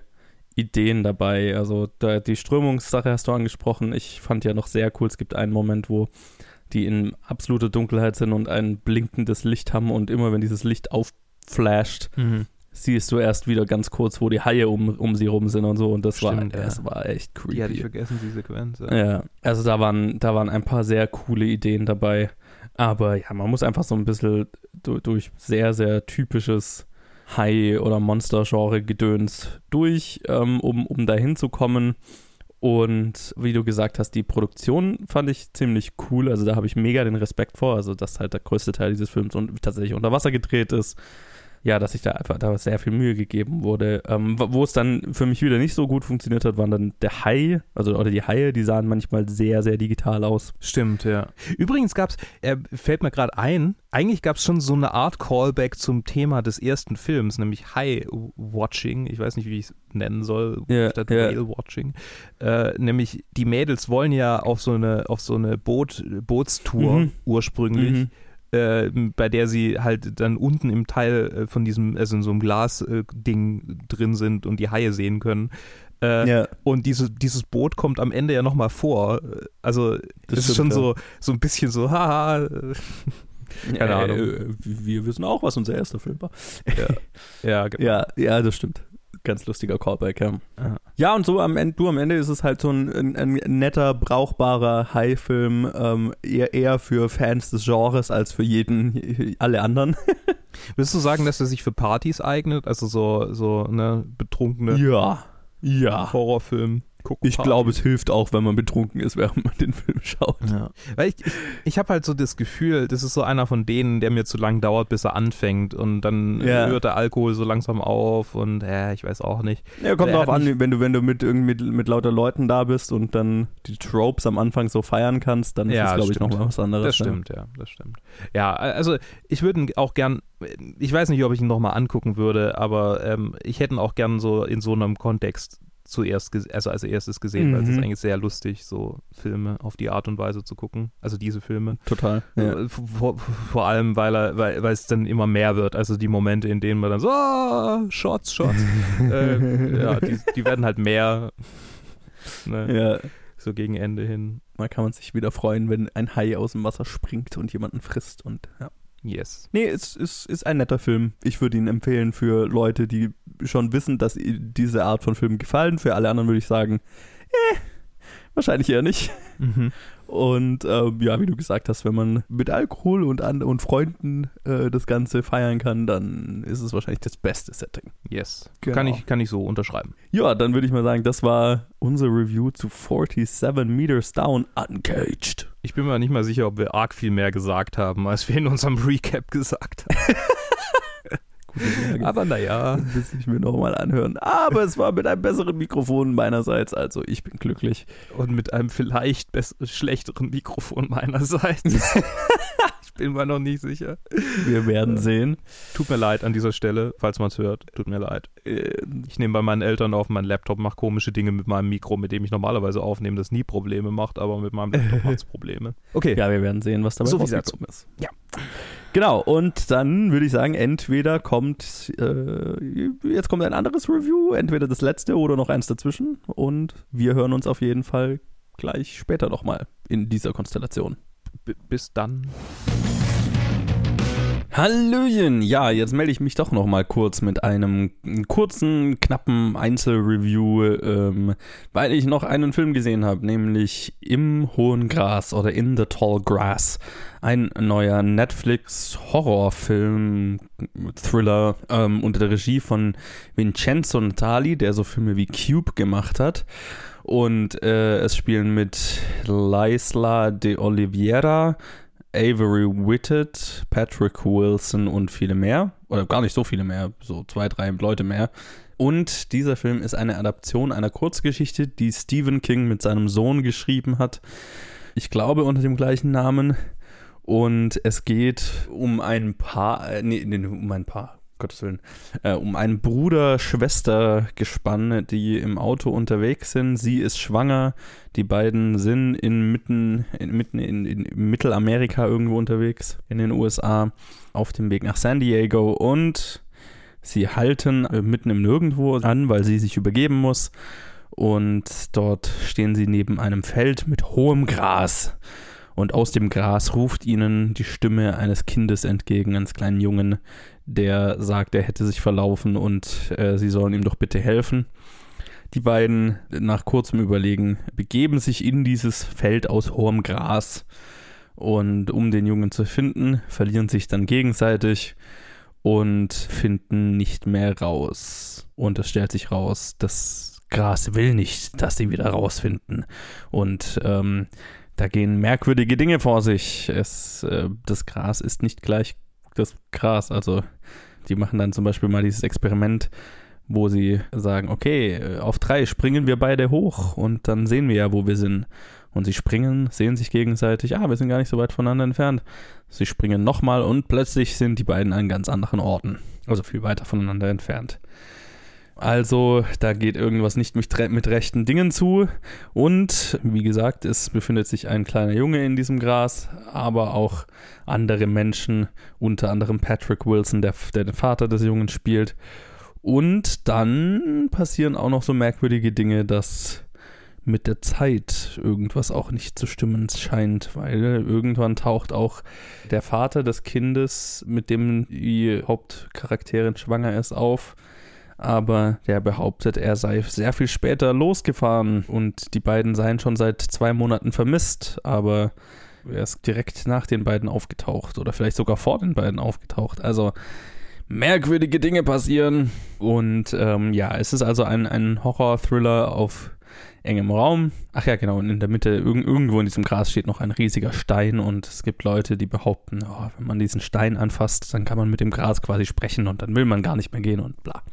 Ideen dabei. Also da, die Strömungssache hast du angesprochen. Ich fand ja noch sehr cool, es gibt einen Moment, wo die in absoluter Dunkelheit sind und ein blinkendes Licht haben und immer wenn dieses Licht aufflasht, siehst du erst wieder ganz kurz, wo die Haie um, um sie rum sind und so. Und das Stimmt, war, ja. das war echt creepy. Die hatte ich vergessen, die Sequenz. Ja. Ja, also da waren, da waren ein paar sehr coole Ideen dabei. Aber ja, man muss einfach so ein bisschen du, durch sehr, sehr typisches High- oder Monster-Genre-Gedöns durch, ähm, um, um da hinzukommen. Und wie du gesagt hast, die Produktion fand ich ziemlich cool. Also da habe ich mega den Respekt vor. Also, dass halt der größte Teil dieses Films tatsächlich unter Wasser gedreht ist. Ja, dass sich da einfach da sehr viel Mühe gegeben wurde. Ähm, wo es dann für mich wieder nicht so gut funktioniert hat, waren dann der Hai, also oder die Haie, die sahen manchmal sehr, sehr digital aus. Stimmt, ja. Übrigens gab es, äh, fällt mir gerade ein, eigentlich gab es schon so eine Art Callback zum Thema des ersten Films, nämlich High-Watching. Ich weiß nicht, wie ich es nennen soll, Ja, statt ja. Whale-Watching. Äh, nämlich die Mädels wollen ja auf so eine, auf so eine Boot, Bootstour Mhm. ursprünglich. Mhm. Äh, bei der sie halt dann unten im Teil äh, von diesem, also in so einem Glas-Ding drin sind und die Haie sehen können. Äh, Ja. Und diese, dieses Boot kommt am Ende ja nochmal vor. Also das, ist schon ja. so, so ein bisschen so, haha. äh, Keine Ahnung. Äh, wir wissen auch, was unser erster Film war. Ja, genau. Ja, ja, das stimmt. Ganz lustiger Callback, ja. Ja, und so am Ende, du am Ende ist es halt so ein, ein, ein netter, brauchbarer High-Film, ähm, eher, eher für Fans des Genres als für jeden, alle anderen. Würdest du sagen, dass er sich für Partys eignet? Also so, so ne, betrunkene Ja, ja. Horrorfilm. Ich glaube, es hilft auch, wenn man betrunken ist, während man den Film schaut. Ja. Weil ich, ich, ich habe halt so das Gefühl, das ist so einer von denen, der mir zu lang dauert, bis er anfängt und dann Ja. hört der Alkohol so langsam auf und äh, ich weiß auch nicht. Ja, kommt drauf hat an, wenn du, wenn du mit, irgendwie mit, mit lauter Leuten da bist und dann die Tropes am Anfang so feiern kannst, dann ist Ja, das, glaube ich, nochmal was anderes. Das stimmt, ja, das stimmt. Ja, also ich würde auch gern, ich weiß nicht, ob ich ihn nochmal angucken würde, aber ähm, ich hätte ihn auch gern so in so einem Kontext zuerst, also als erstes gesehen, weil es Mhm. ist eigentlich sehr lustig, so Filme auf die Art und Weise zu gucken, also diese Filme. Ja. Total. Ja. Äh, Vor, vor allem, weil, er, weil, weil es dann immer mehr wird. Also die Momente, in denen man dann so, ah, Shots, Shots. äh, ja, die, die werden halt mehr. Ne, ja. So gegen Ende hin. Da kann man sich wieder freuen, wenn ein Hai aus dem Wasser springt und jemanden frisst und ja. Yes. Nee, es ist, ist ein netter Film. Ich würde ihn empfehlen für Leute, die schon wissen, dass diese Art von Filmen gefallen. Für alle anderen würde ich sagen, eh, wahrscheinlich eher nicht. Mhm. Und ähm, ja, wie du gesagt hast, wenn man mit Alkohol und, an, und Freunden äh, das Ganze feiern kann, dann ist es wahrscheinlich das beste Setting. Yes. Genau. Kann, ich, kann ich so unterschreiben. Ja, dann würde ich mal sagen, das war unsere Review zu 47 Meters Down Uncaged. Ich bin mir nicht mal sicher, ob wir arg viel mehr gesagt haben, als wir in unserem Recap gesagt haben. Aber naja. Muss ich mir nochmal anhören. Aber es war mit einem besseren Mikrofon meinerseits, also ich bin glücklich. Und mit einem vielleicht schlechteren Mikrofon meinerseits. bin mir noch nicht sicher. Wir werden sehen. Tut mir leid an dieser Stelle, falls man es hört. Tut mir leid. Äh, Ich nehme bei meinen Eltern auf meinen Laptop, mache komische Dinge mit meinem Mikro, mit dem ich normalerweise aufnehme, das nie Probleme macht, aber mit meinem Laptop macht es Probleme. Okay. Ja, wir werden sehen, was dabei So rausgekommen ist. Ja. Genau, und dann würde ich sagen, entweder kommt, äh, jetzt kommt ein anderes Review, entweder das letzte oder noch eins dazwischen. Und wir hören uns auf jeden Fall gleich später nochmal in dieser Konstellation. Bis dann. Hallöchen! Ja, jetzt melde ich mich doch noch mal kurz mit einem kurzen, knappen Einzelreview, ähm, weil ich noch einen Film gesehen habe, nämlich Im hohen Gras oder In the Tall Grass. Ein neuer Netflix-Horrorfilm, Thriller ähm, unter der Regie von Vincenzo Natali, der so Filme wie Cube gemacht hat. Und äh, es spielen mit Laisla de Oliveira, Avery Whitted, Patrick Wilson und viele mehr. Oder gar nicht so viele mehr, so zwei, drei Leute mehr. Und dieser Film ist eine Adaption einer Kurzgeschichte, die Stephen King mit seinem Sohn geschrieben hat. Ich glaube unter dem gleichen Namen. Und es geht um ein Paar, äh, nee, nee, um ein Paar, Gottes Willen, äh, um ein Bruder-Schwester-Gespann, die im Auto unterwegs sind. Sie ist schwanger, die beiden sind in mitten, in, in, in Mittelamerika irgendwo unterwegs, in den USA, auf dem Weg nach San Diego und sie halten äh, mitten im Nirgendwo an, weil sie sich übergeben muss. Und dort stehen sie neben einem Feld mit hohem Gras. Und aus dem Gras ruft ihnen die Stimme eines Kindes entgegen, eines kleinen Jungen, der sagt, er hätte sich verlaufen und äh, sie sollen ihm doch bitte helfen. Die beiden, nach kurzem Überlegen, begeben sich in dieses Feld aus hohem Gras. Und um den Jungen zu finden, verlieren sich dann gegenseitig und finden nicht mehr raus. Und es stellt sich raus, das Gras will nicht, dass sie wieder rausfinden. Und ähm, da gehen merkwürdige Dinge vor sich. Es, äh, das Gras ist nicht gleich das Gras. Also die machen dann zum Beispiel mal dieses Experiment, wo sie sagen, okay, auf drei springen wir beide hoch und dann sehen wir ja, wo wir sind. Und sie springen, sehen sich gegenseitig, ah, wir sind gar nicht so weit voneinander entfernt. Sie springen nochmal und plötzlich sind die beiden an ganz anderen Orten. Also viel weiter voneinander entfernt. Also da geht irgendwas nicht mit, mit, rechten Dingen zu. Und wie gesagt, es befindet sich ein kleiner Junge in diesem Gras, aber auch andere Menschen, unter anderem Patrick Wilson, der, der den Vater des Jungen spielt. Und dann passieren auch noch so merkwürdige Dinge, dass mit der Zeit irgendwas auch nicht zu stimmen scheint, weil irgendwann taucht auch der Vater des Kindes, mit dem die Hauptcharakterin schwanger ist, auf. Aber der behauptet, er sei sehr viel später losgefahren und die beiden seien schon seit zwei Monaten vermisst, aber er ist direkt nach den beiden aufgetaucht oder vielleicht sogar vor den beiden aufgetaucht. Also merkwürdige Dinge passieren. Und ähm, ja, es ist also ein, ein Horror-Thriller auf engem Raum. Ach ja, genau, und in der Mitte, irg irgendwo in diesem Gras steht noch ein riesiger Stein und es gibt Leute, die behaupten, oh, wenn man diesen Stein anfasst, dann kann man mit dem Gras quasi sprechen und dann will man gar nicht mehr gehen und bla.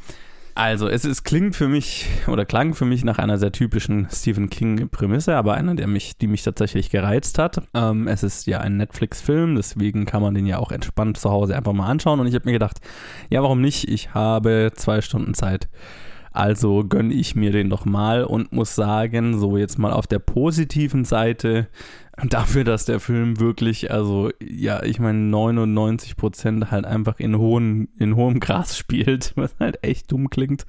Also, es, es klingt für mich oder klang für mich nach einer sehr typischen Stephen King-Prämisse, aber einer, der mich, die mich tatsächlich gereizt hat. Ähm, es ist ja ein Netflix-Film, deswegen kann man den ja auch entspannt zu Hause einfach mal anschauen. Und ich habe mir gedacht, ja, warum nicht? Ich habe zwei Stunden Zeit also gönne ich mir den doch mal und muss sagen, so jetzt mal auf der positiven Seite, dafür, dass der Film wirklich, also ja, ich meine 99 Prozent halt einfach in, hohen, in hohem Gras spielt, was halt echt dumm klingt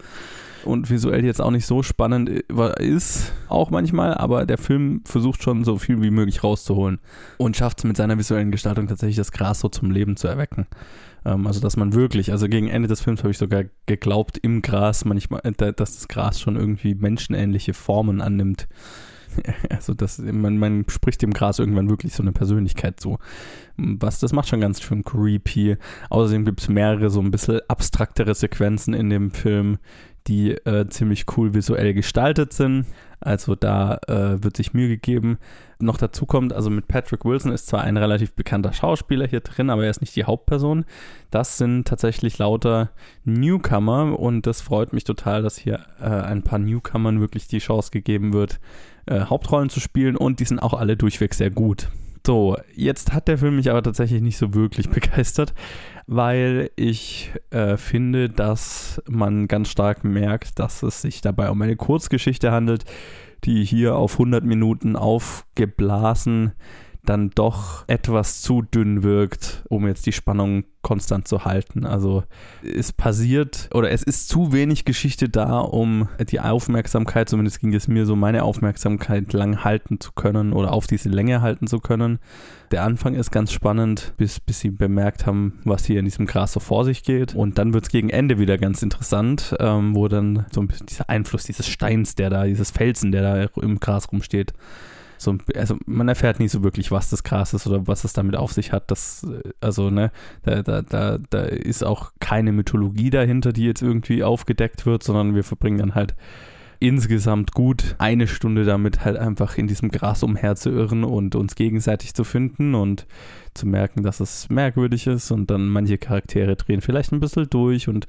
und visuell jetzt auch nicht so spannend ist, auch manchmal, aber der Film versucht schon so viel wie möglich rauszuholen und schafft es mit seiner visuellen Gestaltung tatsächlich das Gras so zum Leben zu erwecken. Ähm, also, dass man wirklich, also gegen Ende des Films habe ich sogar geglaubt, im Gras manchmal, äh, dass das Gras schon irgendwie menschenähnliche Formen annimmt. Also das, man, man spricht dem Gras irgendwann wirklich so eine Persönlichkeit zu. Was, das macht schon ganz schön creepy. Außerdem gibt es mehrere so ein bisschen abstraktere Sequenzen in dem Film, die äh, ziemlich cool visuell gestaltet sind. Also da äh, wird sich Mühe gegeben. Noch dazu kommt, also mit Patrick Wilson ist zwar ein relativ bekannter Schauspieler hier drin, aber er ist nicht die Hauptperson. Das sind tatsächlich lauter Newcomer und das freut mich total, dass hier äh, ein paar Newcomern wirklich die Chance gegeben wird, äh, Hauptrollen zu spielen und die sind auch alle durchweg sehr gut. So, jetzt hat der Film mich aber tatsächlich nicht so wirklich begeistert, weil ich äh, finde, dass man ganz stark merkt, dass es sich dabei um eine Kurzgeschichte handelt, die hier auf 100 Minuten aufgeblasen dann doch etwas zu dünn wirkt, um jetzt die Spannung konstant zu halten. Also es passiert oder es ist zu wenig Geschichte da, um die Aufmerksamkeit, zumindest ging es mir so, meine Aufmerksamkeit lang halten zu können oder auf diese Länge halten zu können. Der Anfang ist ganz spannend, bis, bis sie bemerkt haben, was hier in diesem Gras so vor sich geht. Und dann wird es gegen Ende wieder ganz interessant, ähm, wo dann so ein bisschen dieser Einfluss dieses Steins, der da, dieses Felsen, der da im Gras rumsteht, so, also man erfährt nicht so wirklich, was das Gras ist oder was es damit auf sich hat. Das, also, ne, da, da, da, da ist auch keine Mythologie dahinter, die jetzt irgendwie aufgedeckt wird, sondern wir verbringen dann halt insgesamt gut eine Stunde damit halt einfach in diesem Gras umherzuirren und uns gegenseitig zu finden und zu merken, dass es merkwürdig ist und dann manche Charaktere drehen vielleicht ein bisschen durch und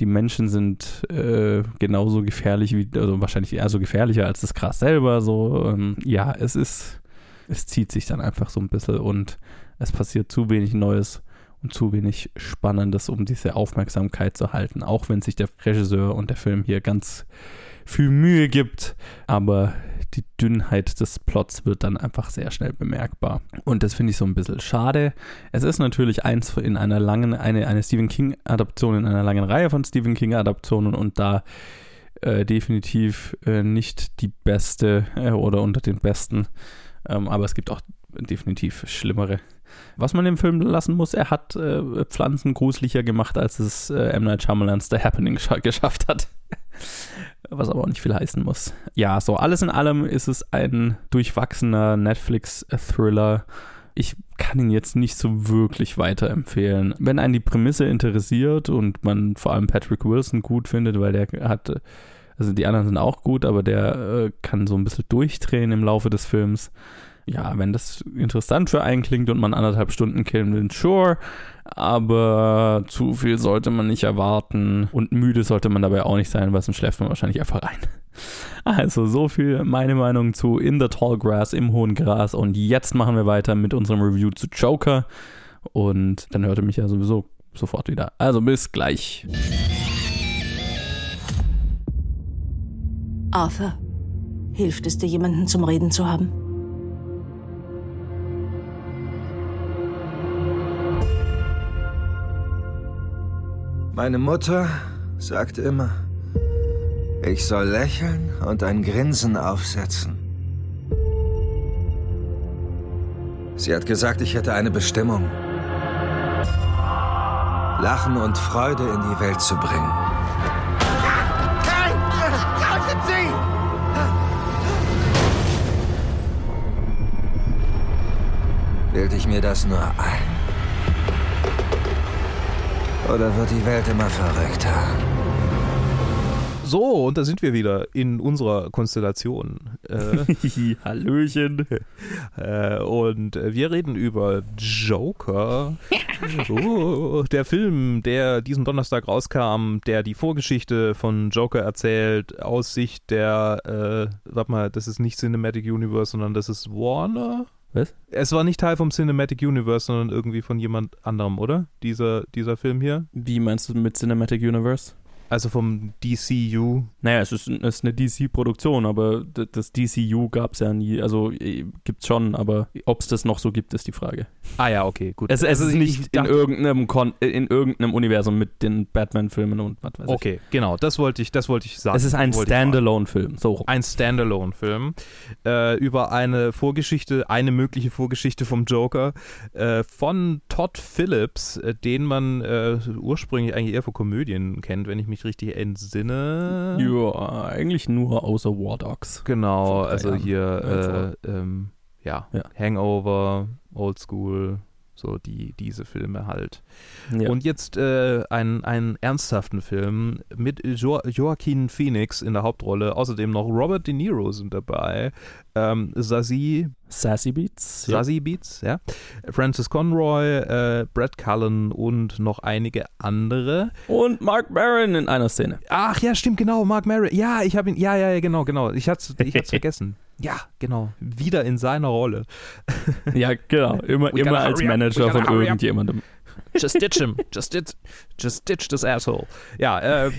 die Menschen sind äh, genauso gefährlich wie, also wahrscheinlich eher so gefährlicher als das Gras selber. So, ähm, ja, es ist, es zieht sich dann einfach so ein bisschen und es passiert zu wenig Neues und zu wenig Spannendes, um diese Aufmerksamkeit zu halten, auch wenn sich der Regisseur und der Film hier ganz viel Mühe gibt. Aber die Dünnheit des Plots wird dann einfach sehr schnell bemerkbar. Und das finde ich so ein bisschen schade. Es ist natürlich eins in einer langen, eine, eine Stephen King-Adaption in einer langen Reihe von Stephen King-Adaptionen und da äh, definitiv äh, nicht die beste äh, oder unter den besten. Ähm, aber es gibt auch definitiv schlimmere. Was man im Film lassen muss, er hat äh, Pflanzen gruseliger gemacht, als es äh, M. Night Shyamalan's The Happening geschafft hat was aber auch nicht viel heißen muss. Ja, so alles in allem ist es ein durchwachsener Netflix-Thriller. Ich kann ihn jetzt nicht so wirklich weiterempfehlen. Wenn einen die Prämisse interessiert und man vor allem Patrick Wilson gut findet, weil der hat, also die anderen sind auch gut, aber der äh, kann so ein bisschen durchdrehen im Laufe des Films ja, wenn das interessant für einen klingt und man anderthalb Stunden killen will, sure. Aber zu viel sollte man nicht erwarten und müde sollte man dabei auch nicht sein, weil sonst schläft man wahrscheinlich einfach rein. Also so viel meine Meinung zu In the Tall Grass im hohen Gras und jetzt machen wir weiter mit unserem Review zu Joker und dann hört ihr mich ja sowieso sofort wieder. Also bis gleich. Arthur, hilft es dir, jemanden zum Reden zu haben? Meine Mutter sagt immer, ich soll lächeln und ein Grinsen aufsetzen. Sie hat gesagt, ich hätte eine Bestimmung. Lachen und Freude in die Welt zu bringen. Bilde ich mir das nur ein? Oder wird die Welt immer verrückter? So, und da sind wir wieder in unserer Konstellation. Äh, Hallöchen. äh, und wir reden über Joker. Oh, der Film, der diesen Donnerstag rauskam, der die Vorgeschichte von Joker erzählt, aus Sicht der, äh, warte mal, das ist nicht Cinematic Universe, sondern das ist Warner. Was? Es war nicht Teil vom Cinematic Universe, sondern irgendwie von jemand anderem, oder? Dieser, dieser Film hier. Wie meinst du mit Cinematic Universe? Also vom DCU. Naja, es ist, es ist eine DC-Produktion, aber das DCU gab es ja nie. Also äh, gibt's schon, aber ob es das noch so gibt, ist die Frage. Ah ja, okay, gut. Es, es Also ist ich nicht in irgendeinem, Kon in irgendeinem Universum mit den Batman-Filmen und was weiß ich. Okay, genau, das wollte ich, das wollte ich sagen. Es ist ein. Standalone-Film, so rum. Ein Standalone-Film äh, über eine Vorgeschichte, eine mögliche Vorgeschichte vom Joker äh, von Todd Phillips, äh, den man äh, ursprünglich eigentlich eher für Komödien kennt, wenn ich mich richtig entsinne. Ja, eigentlich nur außer War Dogs. Genau, also Jahren. hier, äh, ähm, ja, Ja. Hangover, Old School, so die, diese Filme halt. Ja. Und jetzt äh, einen, einen ernsthaften Film mit jo Joaquin Phoenix in der Hauptrolle. Außerdem noch Robert De Niro sind dabei. Ähm, Zazie, Sassy Beats. Ja. Zazie Beats, ja. Francis Conroy, äh, Brad Cullen und noch einige andere. Und Mark Maron in einer Szene. Ach ja, stimmt, genau, Mark Maron. Ja, ich habe ihn, ja, ja, ja, genau, genau. Ich hatte es ich hat's vergessen. Ja, genau. Wieder in seiner Rolle. Ja, genau. Immer, immer als Manager von irgendjemandem. Just ditch him. Just ditch, just ditch this asshole. Ja, äh,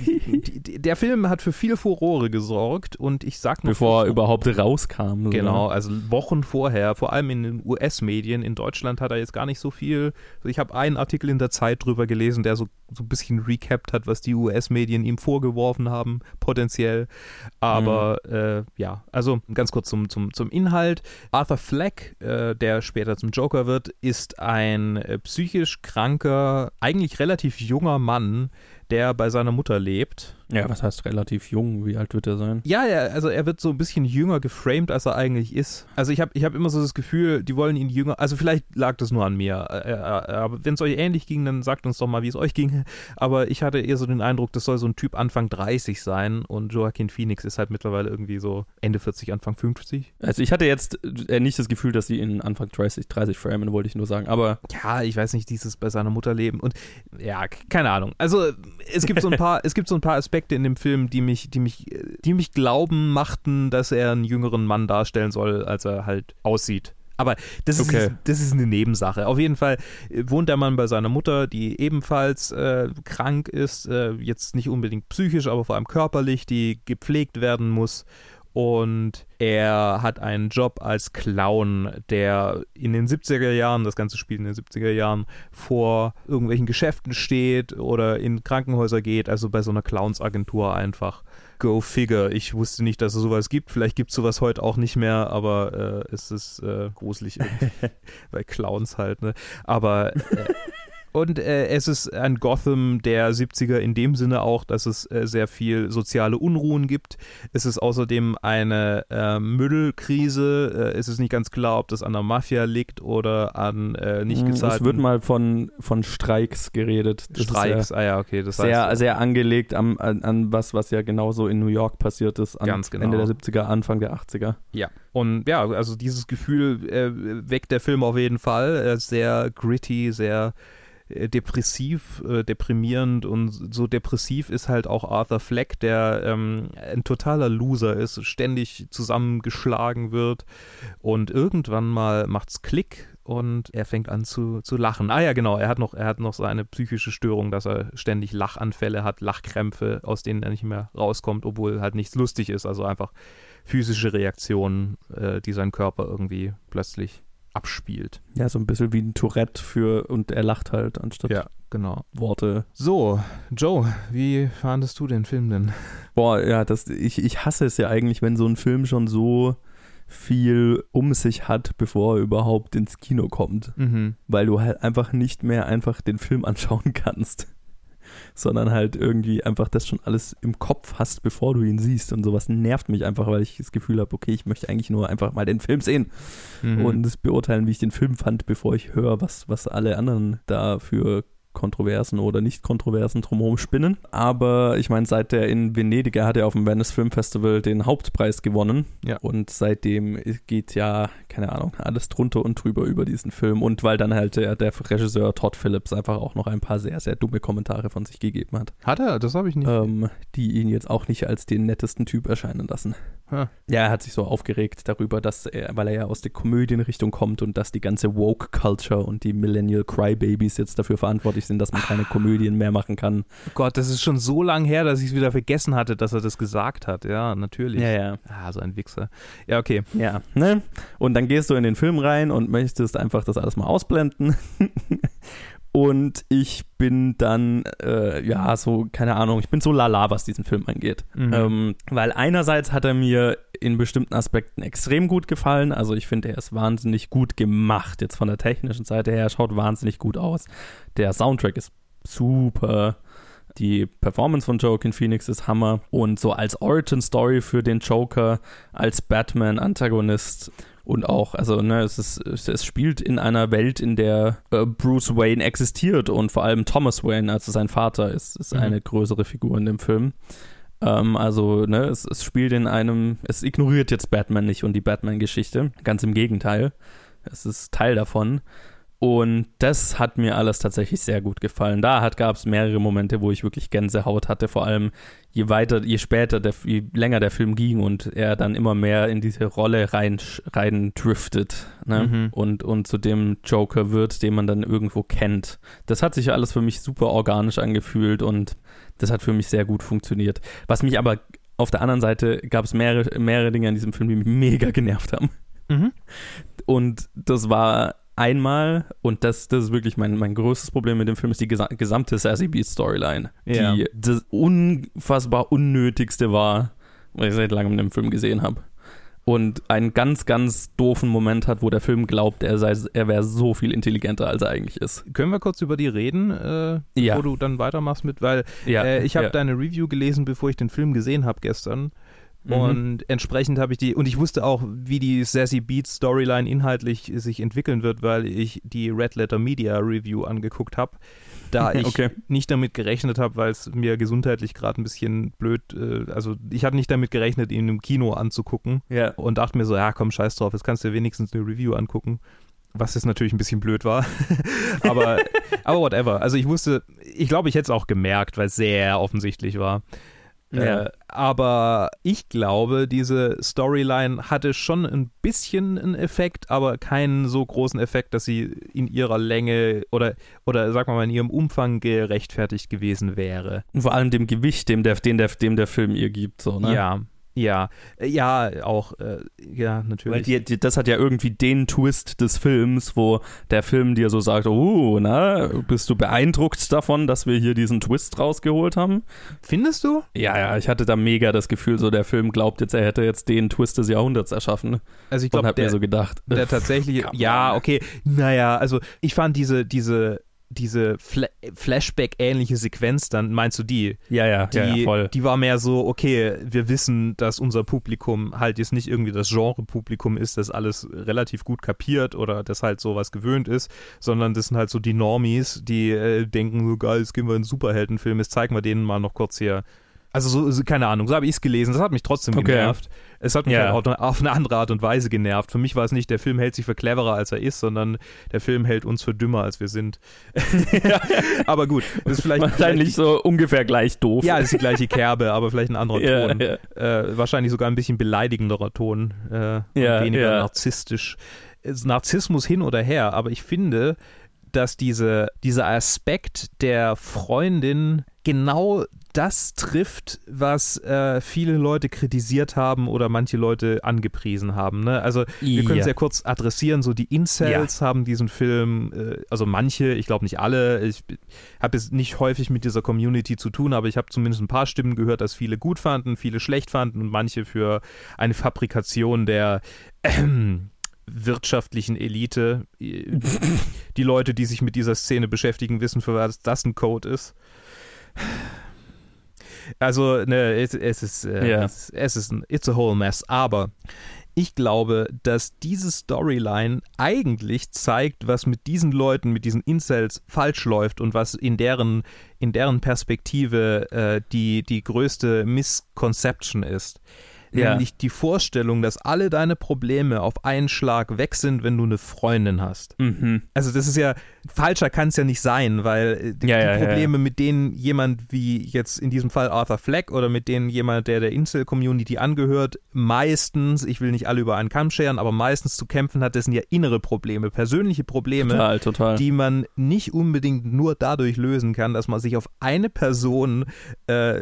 der Film hat für viel Furore gesorgt und ich sag mal. Bevor er überhaupt rauskam. Genau, also Wochen vorher, vor allem in den US-Medien. In Deutschland hat er jetzt gar nicht so viel. Ich habe einen Artikel in der Zeit drüber gelesen, der so, so ein bisschen recapped hat, was die US-Medien ihm vorgeworfen haben, potenziell. Aber äh, ja, also ganz kurz zum, zum, zum Inhalt. Arthur Fleck, äh, der später zum Joker wird, ist ein äh, psychisch kranker, eigentlich relativ junger Mann, der bei seiner Mutter lebt. Ja, was heißt relativ jung? Wie alt wird er sein? Ja, ja, also er wird so ein bisschen jünger geframed, als er eigentlich ist. Also ich habe ich hab immer so das Gefühl, die wollen ihn jünger, also vielleicht lag das nur an mir, äh, äh, aber wenn es euch ähnlich ging, dann sagt uns doch mal, wie es euch ging. Aber ich hatte eher so den Eindruck, das soll so ein Typ Anfang 30 sein und Joaquin Phoenix ist halt mittlerweile irgendwie so Ende 40, Anfang 50. Also ich hatte jetzt äh, nicht das Gefühl, dass sie ihn Anfang 30, 30 framen, wollte ich nur sagen. Aber Ja, ich weiß nicht, dieses bei seiner Mutter leben und ja, keine Ahnung. Also es gibt so ein paar, es gibt so ein paar Aspekte in dem Film, die mich, die mich, die mich glauben machten, dass er einen jüngeren Mann darstellen soll, als er halt aussieht. Aber das ist, Okay. das ist eine Nebensache. Auf jeden Fall äh, wohnt der Mann bei seiner Mutter, die ebenfalls äh, krank ist, äh, jetzt nicht unbedingt psychisch, aber vor allem körperlich, die gepflegt werden muss. Und er hat einen Job als Clown, der in den 70er Jahren, das Ganze spielt in den 70er Jahren, vor irgendwelchen Geschäften steht oder in Krankenhäuser geht, also bei so einer Clownsagentur einfach. Go figure. Ich wusste nicht, dass es sowas gibt. Vielleicht gibt es sowas heute auch nicht mehr, aber äh, es ist äh, gruselig bei Clowns halt, ne? Aber äh, und äh, es ist ein Gotham der 70er in dem Sinne auch, dass es äh, sehr viel soziale Unruhen gibt. Es ist außerdem eine äh, Müllkrise. Äh, es ist nicht ganz klar, ob das an der Mafia liegt oder an äh, nicht mh, gezahlten es wird mal von, von Streiks geredet. Das Streiks. Ist ah ja, okay. Das ja sehr, heißt, sehr angelegt am, an, an was, was ja genauso in New York passiert ist. An Ganz genau. Ende der 70er, Anfang der 80er. Ja, und ja, also dieses Gefühl äh, weckt der Film auf jeden Fall. Er ist sehr gritty, sehr äh, depressiv, äh, deprimierend und so depressiv ist halt auch Arthur Fleck, der ähm, ein totaler Loser ist, ständig zusammengeschlagen wird und irgendwann mal macht's Klick und er fängt an zu, zu lachen. Ah ja, genau, er hat noch, er hat noch seine psychische Störung, dass er ständig Lachanfälle hat, Lachkrämpfe, aus denen er nicht mehr rauskommt, obwohl halt nichts lustig ist, also einfach physische Reaktionen, äh, die sein Körper irgendwie plötzlich abspielt. Ja, so ein bisschen wie ein Tourette für und er lacht halt anstatt Ja, genau. Worte. So, Joe, wie fandest du den Film denn? Boah, ja, das, ich, ich hasse es ja eigentlich, wenn so ein Film schon so viel um sich hat, bevor er überhaupt ins Kino kommt. Mhm. Weil du halt einfach nicht mehr einfach den Film anschauen kannst. Sondern halt irgendwie einfach das schon alles im Kopf hast, bevor du ihn siehst. Und sowas nervt mich einfach, weil ich das Gefühl habe, okay, ich möchte eigentlich nur einfach mal den Film sehen Mhm. und es beurteilen, wie ich den Film fand, bevor ich höre, was, was alle anderen da für Kontroversen oder Nicht-Kontroversen drumherum spinnen. Aber ich meine, seit der in Venedig, er hat ja auf dem Venice Film Festival den Hauptpreis gewonnen. Ja. Und seitdem geht ja, keine Ahnung, alles drunter und drüber über diesen Film. Und weil dann halt der, der Regisseur Todd Phillips einfach auch noch ein paar sehr, sehr dumme Kommentare von sich gegeben hat, Hat er? Das habe ich nicht. ähm, die ihn jetzt auch nicht als den nettesten Typ erscheinen lassen. Ha. Ja, er hat sich so aufgeregt darüber, dass er, weil er ja aus der Komödienrichtung kommt und dass die ganze Woke-Culture und die Millennial Crybabies jetzt dafür verantwortlich sind, dass man keine Komödien mehr machen kann. Gott, das ist schon so lang her, dass ich es wieder vergessen hatte, dass er das gesagt hat. Ja, natürlich. ja. Ah, so ein Wichser. Ja, okay. Ja, ne? Und dann gehst du in den Film rein und möchtest einfach das alles mal ausblenden. und ich bin dann, äh, ja, so, keine Ahnung, ich bin so lala, was diesen Film angeht. Mhm. Ähm, weil einerseits hat er mir in bestimmten Aspekten extrem gut gefallen. Also ich finde, er ist wahnsinnig gut gemacht. Jetzt von der technischen Seite her, er schaut wahnsinnig gut aus. Der Soundtrack ist super. Die Performance von Joaquin Phoenix ist Hammer. Und so als Origin-Story für den Joker, als Batman-Antagonist und auch, also ne, es, ist, es, spielt in einer Welt, in der äh, Bruce Wayne existiert und vor allem Thomas Wayne, also sein Vater, ist, ist Mhm. eine größere Figur in dem Film. Ähm, also, ne, es, es spielt in einem, es ignoriert jetzt Batman nicht und die Batman-Geschichte. Ganz im Gegenteil. Es ist Teil davon. Und das hat mir alles tatsächlich sehr gut gefallen. Da gab es mehrere Momente, wo ich wirklich Gänsehaut hatte, vor allem je weiter, je später, der, je länger der Film ging und er dann immer mehr in diese Rolle rein, rein driftet ne? Mhm. und, und zu dem Joker wird, den man dann irgendwo kennt. Das hat sich alles für mich super organisch angefühlt und das hat für mich sehr gut funktioniert. Was mich aber auf der anderen Seite gab es mehrere, mehrere Dinge an diesem Film, die mich mega genervt haben. Mhm. Und das war einmal, und das, das ist wirklich mein, mein größtes Problem mit dem Film, ist die gesa gesamte Sassy Beat Storyline, Ja. die das unfassbar Unnötigste war, was ich seit langem in dem Film gesehen habe. Und einen ganz, ganz doofen Moment hat, wo der Film glaubt, er, sei, er wäre so viel intelligenter, als er eigentlich ist. Können wir kurz über die reden, äh, bevor Ja. du dann weitermachst mit, weil Ja, äh, ich habe ja. deine Review gelesen, bevor ich den Film gesehen habe gestern. Mhm. Und entsprechend habe ich die, und ich wusste auch, wie die Sassy Beats Storyline inhaltlich sich entwickeln wird, weil ich die Red Letter Media Review angeguckt habe. Da ich Okay. nicht damit gerechnet habe, weil es mir gesundheitlich gerade ein bisschen blöd, äh, also ich hatte nicht damit gerechnet, ihn im Kino anzugucken Ja. und dachte mir so, ja komm, scheiß drauf, jetzt kannst du dir wenigstens eine Review angucken. Was jetzt natürlich ein bisschen blöd war. aber, aber whatever. Also ich wusste, ich glaube, ich hätte es auch gemerkt, weil es sehr offensichtlich war. Ja. Äh, aber ich glaube, diese Storyline hatte schon ein bisschen einen Effekt, aber keinen so großen Effekt, dass sie in ihrer Länge oder, oder sag mal in ihrem Umfang gerechtfertigt gewesen wäre. Und vor allem dem Gewicht, dem der, den der, dem der Film ihr gibt. So, ne? Ja, ja, Äh, ja, auch, äh, ja, natürlich. Weil die, die, das hat ja irgendwie den Twist des Films, wo der Film dir so sagt, oh, na, bist du beeindruckt davon, dass wir hier diesen Twist rausgeholt haben? Findest du? Ja, ja, ich hatte da mega das Gefühl, so der Film glaubt jetzt, er hätte jetzt den Twist des Jahrhunderts erschaffen. Also ich glaube, hab mir der, so gedacht, der tatsächliche, come ja, okay, naja, also ich fand diese, diese, diese Fla Flashback-ähnliche Sequenz dann, meinst du die? ja, ja, Die, ja, voll. die war mehr so, okay, wir wissen, dass unser Publikum halt jetzt nicht irgendwie das Genre-Publikum ist, das alles relativ gut kapiert oder das halt sowas gewöhnt ist, sondern das sind halt so die Normies, die äh, denken, so geil, jetzt gehen wir in einen Superheldenfilm, jetzt zeigen wir denen mal noch kurz hier. Also so, so keine Ahnung, so habe ich es gelesen. Das hat mich trotzdem Okay. genervt. Es hat mich Ja. halt auf eine andere Art und Weise genervt. Für mich war es nicht, der Film hält sich für cleverer, als er ist, sondern der Film hält uns für dümmer, als wir sind. Aber gut, das ist vielleicht, Wahrscheinlich so ungefähr gleich doof. ja, das ist die gleiche Kerbe, aber vielleicht ein anderer Ja, Ton. Äh, wahrscheinlich sogar ein bisschen beleidigenderer Ton äh, weniger narzisstisch. Narzissmus hin oder her, aber ich finde, dass diese, dieser Aspekt der Freundin genau das trifft, was äh, viele Leute kritisiert haben oder manche Leute angepriesen haben. Ne? Also wir können es ja kurz adressieren, so die Incels ja. haben diesen Film, äh, also manche, ich glaube nicht alle, ich habe es nicht häufig mit dieser Community zu tun, aber ich habe zumindest ein paar Stimmen gehört, dass viele gut fanden, viele schlecht fanden und manche für eine Fabrikation der äh, wirtschaftlichen Elite. Die Leute, die sich mit dieser Szene beschäftigen, wissen, für was das ein Code ist. Also, ne, es, es ist, äh, yeah. es, es, ist ein, it's a whole mess. Aber ich glaube, dass diese Storyline eigentlich zeigt, was mit diesen Leuten, mit diesen Incels falsch läuft und was in deren, in deren Perspektive äh, die, die größte Misconception ist. Ja. Nämlich die Vorstellung, dass alle deine Probleme auf einen Schlag weg sind, wenn du eine Freundin hast. Mhm. Also das ist ja, falscher kann es ja nicht sein, weil äh, die, ja, die Probleme, mit denen jemand wie jetzt in diesem Fall Arthur Fleck oder mit denen jemand, der der Incel-Community angehört, meistens, ich will nicht alle über einen Kamm scheren, aber meistens zu kämpfen hat, das sind ja innere Probleme, persönliche Probleme, total, total. die man nicht unbedingt nur dadurch lösen kann, dass man sich auf eine Person äh,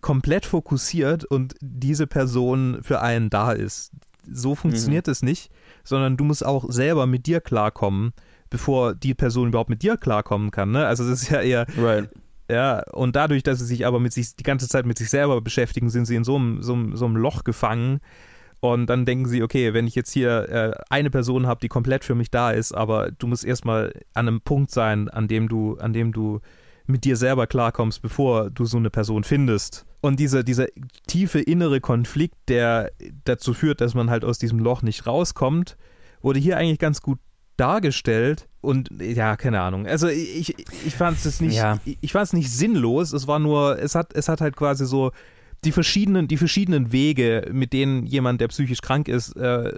komplett fokussiert und diese Person für einen da ist. So funktioniert mhm. es nicht, sondern du musst auch selber mit dir klarkommen bevor die Person überhaupt mit dir klarkommen kann. Ne? Also das ist ja eher. Right. Ja, und dadurch, dass sie sich aber mit sich die ganze Zeit mit sich selber beschäftigen, sind sie in so einem, so einem, so einem Loch gefangen. Und dann denken sie, okay, wenn ich jetzt hier äh, eine Person habe, die komplett für mich da ist, aber du musst erstmal an einem Punkt sein, an dem du, an dem du mit dir selber klarkommst, bevor du so eine Person findest. Und dieser, dieser tiefe innere Konflikt, der dazu führt, dass man halt aus diesem Loch nicht rauskommt, wurde hier eigentlich ganz gut dargestellt und ja, keine Ahnung. Also ich, ich fand es nicht, ja. ich, ich fand es nicht sinnlos. Es war nur, es hat, es hat halt quasi so die verschiedenen, die verschiedenen Wege, mit denen jemand, der psychisch krank ist, äh,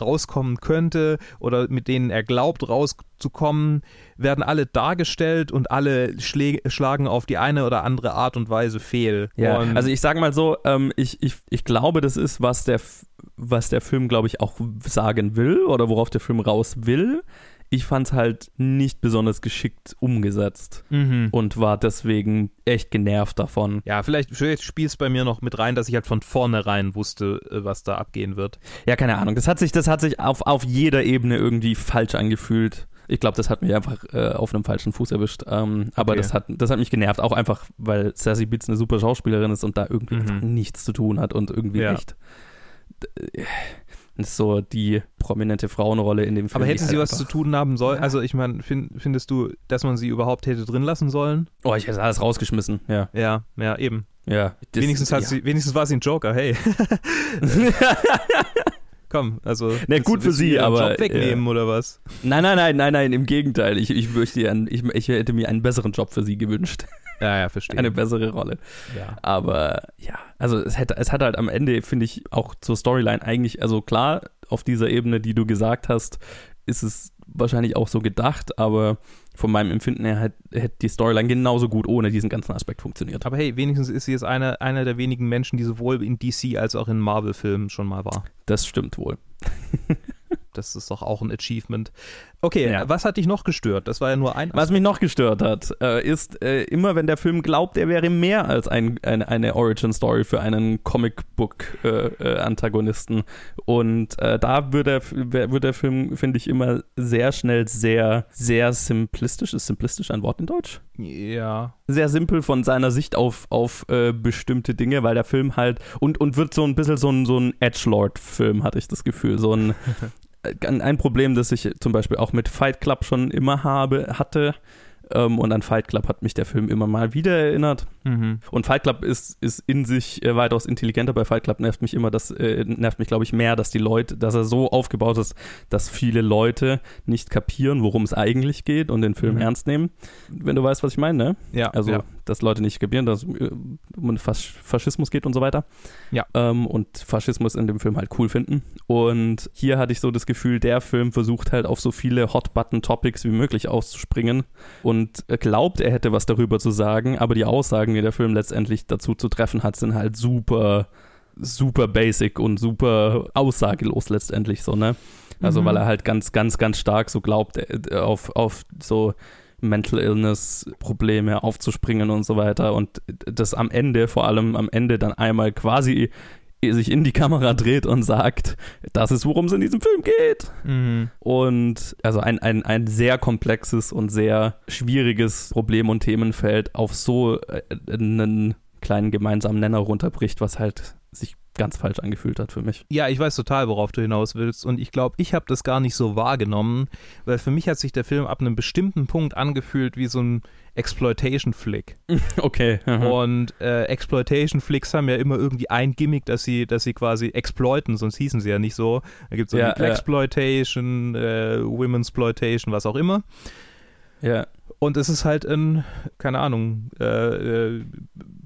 rauskommen könnte oder mit denen er glaubt, rauszukommen, werden alle dargestellt und alle schlagen auf die eine oder andere Art und Weise fehl. Ja, und also ich sage mal so, ähm, ich, ich, ich glaube, das ist, was der was der Film, glaube ich, auch sagen will oder worauf der Film raus will. Ich fand es halt nicht besonders geschickt umgesetzt mhm. und war deswegen echt genervt davon. Ja, vielleicht, vielleicht spielt es bei mir noch mit rein, dass ich halt von vornherein wusste, äh, was da abgehen wird. Ja, keine Ahnung. Das hat sich, das hat sich auf, auf jeder Ebene irgendwie falsch angefühlt. Ich glaube, das hat mich einfach äh, auf einem falschen Fuß erwischt. Ähm, aber okay. das, hat, das hat mich genervt, auch einfach, weil Sassy Beats eine super Schauspielerin ist und da irgendwie mhm. nichts zu tun hat und irgendwie ja. echt das ist so die prominente Frauenrolle in dem Film. Aber hätte sie halt was zu tun haben sollen? Also ich meine, find, findest du, dass man sie überhaupt hätte drin lassen sollen? Oh, ich hätte alles rausgeschmissen, ja. Ja, ja, eben. Ja. Das, wenigstens, hat ja. Sie, wenigstens war sie ein Joker, hey. Komm, also. Na, gut für sie, aber. Job wegnehmen ja. oder was? Nein, nein, nein, nein, nein, im Gegenteil. Ich, ich, möchte einen, ich, ich hätte mir einen besseren Job für sie gewünscht. Ja, ja, verstehe. Eine bessere Rolle. Ja. Aber ja, also es hätte, es hat halt am Ende, finde ich, auch zur Storyline eigentlich, also klar, auf dieser Ebene, die du gesagt hast, ist es wahrscheinlich auch so gedacht, aber von meinem Empfinden her hätte die Storyline genauso gut ohne diesen ganzen Aspekt funktioniert. Aber hey, wenigstens ist sie jetzt einer eine der wenigen Menschen, die sowohl in DC als auch in Marvel-Filmen schon mal war. Das stimmt wohl. Das ist doch auch ein Achievement. Okay, ja. was hat dich noch gestört? Das war ja nur ein. Was mich noch gestört hat, äh, ist äh, immer, wenn der Film glaubt, er wäre mehr als ein, ein, eine Origin-Story für einen Comic-Book-Antagonisten. Äh, Und da wird der, wird der Film, finde ich, immer sehr schnell sehr, sehr simplistisch. Ist simplistisch ein Wort in Deutsch? Ja. Sehr simpel von seiner Sicht auf, auf bestimmte Dinge, weil der Film halt und, und wird so ein bisschen so ein, so ein Edgelord-Film, hatte ich das Gefühl. So ein, ein Problem, das ich zum Beispiel auch mit Fight Club schon immer habe, hatte. Ähm, und an Fight Club hat mich der Film immer mal wieder erinnert. Mhm. Und Fight Club ist, ist in sich äh, weitaus intelligenter. Bei Fight Club nervt mich immer, das äh, nervt mich, glaube ich, mehr, dass die Leute, dass er so aufgebaut ist, dass viele Leute nicht kapieren, worum es eigentlich geht und den Film mhm. ernst nehmen. Wenn du weißt, was ich meine, ne? Ja. Also ja dass Leute nicht kapieren, dass es äh, um Faschismus geht und so weiter. Ja. Ähm, und Faschismus in dem Film halt cool finden. Und hier hatte ich so das Gefühl, der Film versucht halt auf so viele Hot-Button-Topics wie möglich auszuspringen und glaubt, er hätte was darüber zu sagen, aber die Aussagen, die der Film letztendlich dazu zu treffen hat, sind halt super super basic und super aussagelos letztendlich so, ne? Also Mhm. weil er halt ganz, ganz, ganz stark so glaubt, äh, auf, auf so Mental Illness Probleme aufzuspringen und so weiter und das am Ende, vor allem am Ende dann einmal quasi sich in die Kamera dreht und sagt, das ist, worum es in diesem Film geht. Mhm. Und also ein, ein, ein sehr komplexes und sehr schwieriges Problem- und Themenfeld auf so äh, einen kleinen gemeinsamen Nenner runterbricht, was halt ganz falsch angefühlt hat für mich. Ja, ich weiß total, worauf du hinaus willst. Und ich glaube, ich habe das gar nicht so wahrgenommen, weil für mich hat sich der Film ab einem bestimmten Punkt angefühlt wie so ein Exploitation-Flick. Okay. aha. Und äh, Exploitation-Flicks haben ja immer irgendwie ein Gimmick, dass sie, dass sie quasi exploiten, sonst hießen sie ja nicht so. Da gibt es so Ja, ja. Exploitation, äh, Womensploitation, was auch immer. ja. Und es ist halt ein, keine Ahnung, äh, äh,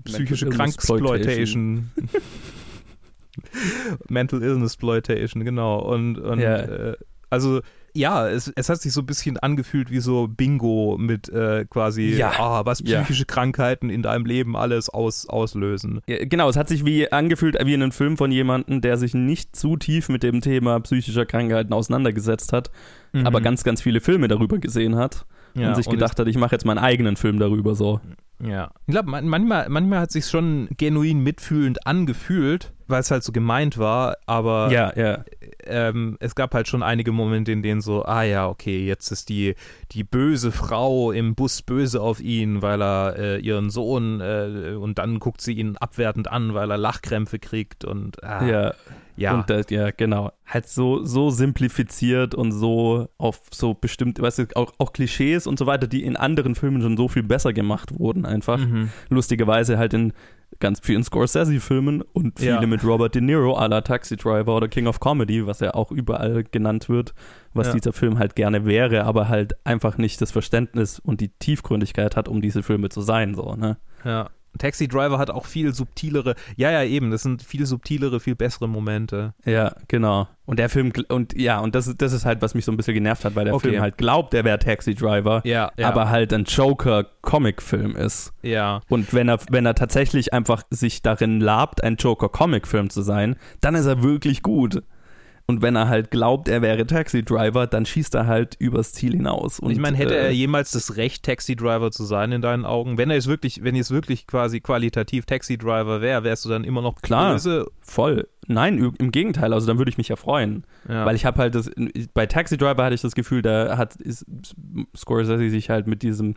psychische Kranksploitation. Mental Illness Exploitation, genau. Und, und Ja. äh, also ja, es, es hat sich so ein bisschen angefühlt wie so Bingo mit äh, quasi, Ja. ah, was Ja. psychische Krankheiten in deinem Leben alles aus, auslösen. Ja, Genau, es hat sich wie angefühlt wie in einem Film von jemandem, der sich nicht zu tief mit dem Thema psychischer Krankheiten auseinandergesetzt hat, aber Mhm. ganz, ganz viele Filme darüber gesehen hat ja, und sich gedacht hat, ich mache jetzt meinen eigenen Film darüber so. Ja. Ich glaube, man, manchmal, manchmal hat sich schon genuin mitfühlend angefühlt, weil es halt so gemeint war, aber Ja, ja. ähm, es gab halt schon einige Momente, in denen so, ah ja, okay, jetzt ist die, die böse Frau im Bus böse auf ihn, weil er äh, ihren Sohn äh, und dann guckt sie ihn abwertend an, weil er Lachkrämpfe kriegt und ah, Ja, ja. Und das, ja, genau. Halt so, so simplifiziert und so auf so bestimmt, weißt du, auch, auch Klischees und so weiter, die in anderen Filmen schon so viel besser gemacht wurden, einfach. Mhm. Lustigerweise halt in ganz vielen Scorsese-Filmen und viele Ja. mit Robert De Niro à la Taxi Driver oder King of Comedy, was ja auch überall genannt wird, was Ja. dieser Film halt gerne wäre, aber halt einfach nicht das Verständnis und die Tiefgründigkeit hat, um diese Filme zu sein, so, ne? ja. Taxi Driver hat auch viel subtilere, ja, ja, eben, das sind viel subtilere, viel bessere Momente. Ja, genau. Und der Film, und ja, und das, ist- das ist halt, was mich so ein bisschen genervt hat, weil der Okay. Film halt glaubt, er wäre Taxi Driver, Ja, ja. aber halt ein Joker-Comic-Film ist. ja. Und wenn er, wenn er tatsächlich einfach sich darin labt, ein Joker-Comic-Film zu sein, dann ist er wirklich gut. Und wenn er halt glaubt, er wäre Taxi Driver, dann schießt er halt übers Ziel hinaus. Und, ich meine, hätte äh, er jemals das Recht, Taxi Driver zu sein in deinen Augen? Wenn er es wirklich, wenn es wirklich quasi qualitativ Taxi Driver wäre, wärst du dann immer noch Klar. böse? Voll. Nein, im Gegenteil, also dann würde ich mich ja freuen. Ja. Weil ich habe halt das, bei Taxi Driver hatte ich das Gefühl, da hat ist Scorsese sich halt mit diesem,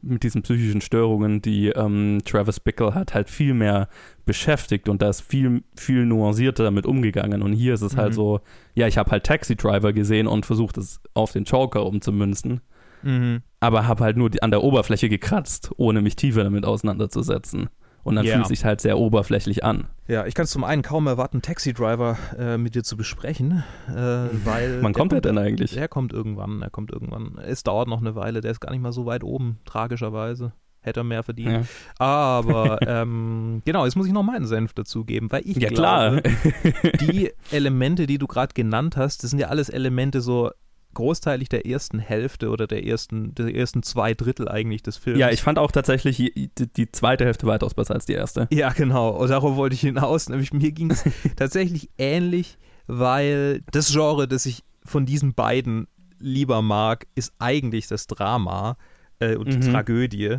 mit diesen psychischen Störungen, die ähm, Travis Bickle hat, halt viel mehr beschäftigt und da ist viel, viel nuancierter damit umgegangen. Und hier ist es halt Mhm. so, ja, ich habe halt Taxi Driver gesehen und versucht es auf den Joker umzumünzen, mhm. aber habe halt nur die, an der Oberfläche gekratzt, ohne mich tiefer damit auseinanderzusetzen. Und dann Ja. fühlt es sich halt sehr oberflächlich an. Ja, ich kann es zum einen kaum erwarten, Taxi Driver äh, mit dir zu besprechen, äh, weil. Wann der kommt er denn eigentlich? Er kommt irgendwann, er kommt irgendwann. Es dauert noch eine Weile, der ist gar nicht mal so weit oben, tragischerweise. Hätte er mehr verdient. Ja, Aber ähm, genau, jetzt muss ich noch meinen Senf dazugeben, weil ich ja glaube, klar. die Elemente, die du gerade genannt hast, das sind ja alles Elemente so großteilig der ersten Hälfte oder der ersten, der ersten zwei Drittel eigentlich des Films. Ja, ich fand auch tatsächlich die, die zweite Hälfte weitaus besser als die erste. Ja, genau. Und darauf wollte ich hinaus. Nämlich mir ging es tatsächlich ähnlich, weil das Genre, das ich von diesen beiden lieber mag, ist eigentlich das Drama äh, und die Mhm. Tragödie.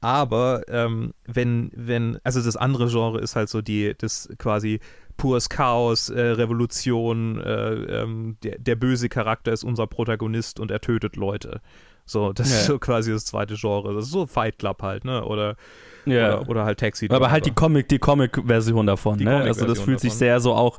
Aber ähm, wenn, wenn, also das andere Genre ist halt so die, das quasi pures Chaos, äh, Revolution, äh, ähm, der, der böse Charakter ist unser Protagonist und er tötet Leute. So, das Ja. ist so quasi das zweite Genre. Das ist so Fight Club halt, ne? Oder, Ja. oder, oder halt Taxi. Aber halt die Driver. Comic, die Comic-Version davon, Die ne? Also das fühlt sich davon. sehr so auch,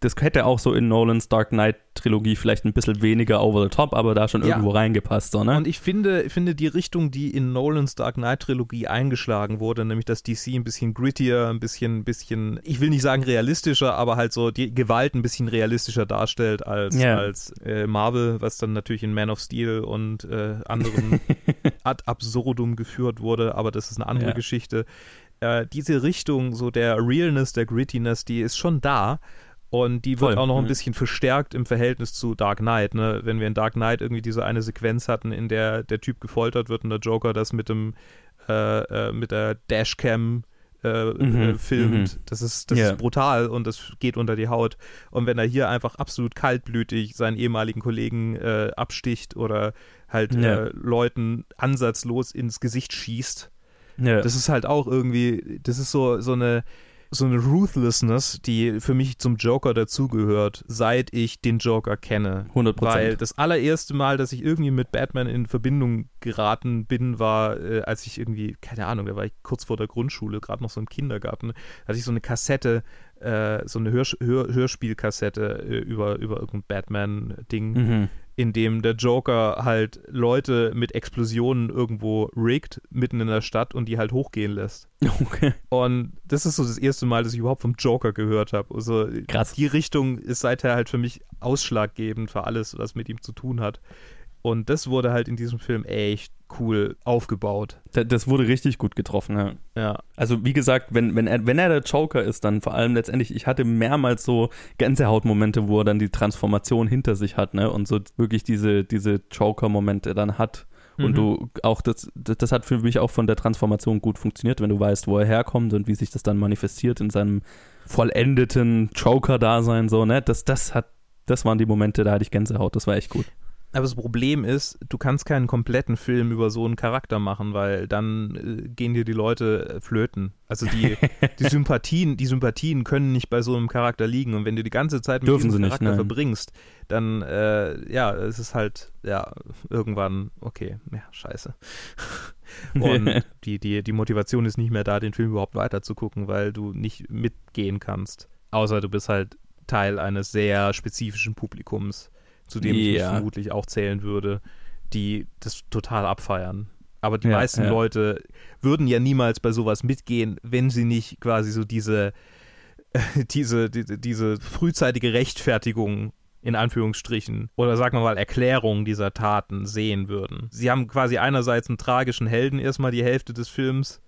das hätte auch so in Nolans Dark Knight Trilogie vielleicht ein bisschen weniger over the top, aber da schon Ja. irgendwo reingepasst, so, ne? Und ich finde, finde die Richtung, die in Nolans Dark Knight Trilogie eingeschlagen wurde, nämlich dass DC ein bisschen grittier, ein bisschen, bisschen, ich will nicht sagen realistischer, aber halt so die Gewalt ein bisschen realistischer darstellt als, Ja. als äh, Marvel, was dann natürlich in Man of Steel und äh, anderen ad absurdum geführt wurde, aber das ist eine andere Ja. Geschichte. Äh, diese Richtung, so der Realness, der Grittiness, die ist schon da. Und die wird Voll, auch noch ein mhm. bisschen verstärkt im Verhältnis zu Dark Knight. Ne? Wenn wir in Dark Knight irgendwie diese eine Sequenz hatten, in der der Typ gefoltert wird und der Joker das mit dem äh, äh, mit der Dashcam äh, Mhm, äh, filmt. mhm. Das, ist, das Ja. ist brutal und das geht unter die Haut. Und wenn er hier einfach absolut kaltblütig seinen ehemaligen Kollegen äh, absticht oder halt Ja. äh, Leuten ansatzlos ins Gesicht schießt, Ja. das ist halt auch irgendwie, das ist so, so eine so eine Ruthlessness, die für mich zum Joker dazugehört, seit ich den Joker kenne. 100% Weil das allererste Mal, dass ich irgendwie mit Batman in Verbindung geraten bin, war, äh, als ich irgendwie, keine Ahnung, da war ich kurz vor der Grundschule, gerade noch so im Kindergarten, hatte ich so eine Kassette, äh, so eine Hörs Hör Hörspielkassette äh, über, über irgendein Batman-Ding, Mhm. In dem der Joker halt Leute mit Explosionen irgendwo riggt, mitten in der Stadt und die halt hochgehen lässt. Okay. Und das ist so das erste Mal, dass ich überhaupt vom Joker gehört habe. Also Krass. die Richtung ist seither halt für mich ausschlaggebend für alles, was mit ihm zu tun hat. Und das wurde halt in diesem Film echt cool aufgebaut. Da- Das wurde richtig gut getroffen, ja. Ja. Also wie gesagt, wenn, wenn, er, wenn er der Joker ist, dann vor allem letztendlich, ich hatte mehrmals so Gänsehautmomente, wo er dann die Transformation hinter sich hat, ne? Und so wirklich diese, diese Joker-Momente dann hat. Und Mhm. du auch, das, das, das hat für mich auch von der Transformation gut funktioniert, wenn du weißt, wo er herkommt und wie sich das dann manifestiert in seinem vollendeten Joker-Dasein, so, ne? Das, das hat, das waren die Momente, da hatte ich Gänsehaut, das war echt gut. Aber das Problem ist, du kannst keinen kompletten Film über so einen Charakter machen, weil dann äh, gehen dir die Leute äh, flöten. Also die, die Sympathien, die Sympathien können nicht bei so einem Charakter liegen. Und wenn du die ganze Zeit mit Dürfen diesem nicht, Charakter nein. verbringst, dann äh, ja, es ist halt, ja, irgendwann, okay, ja, scheiße. Und die, die, die Motivation ist nicht mehr da, den Film überhaupt weiter zu gucken, weil du nicht mitgehen kannst. Außer du bist halt Teil eines sehr spezifischen Publikums, zu dem ich mich vermutlich auch zählen würde, die das total abfeiern. Aber die Ja, meisten ja. Leute würden ja niemals bei sowas mitgehen, wenn sie nicht quasi so diese, diese, diese, diese frühzeitige Rechtfertigung in Anführungsstrichen oder sagen wir mal Erklärung dieser Taten sehen würden. Sie haben quasi einerseits einen tragischen Helden erstmal die Hälfte des Films,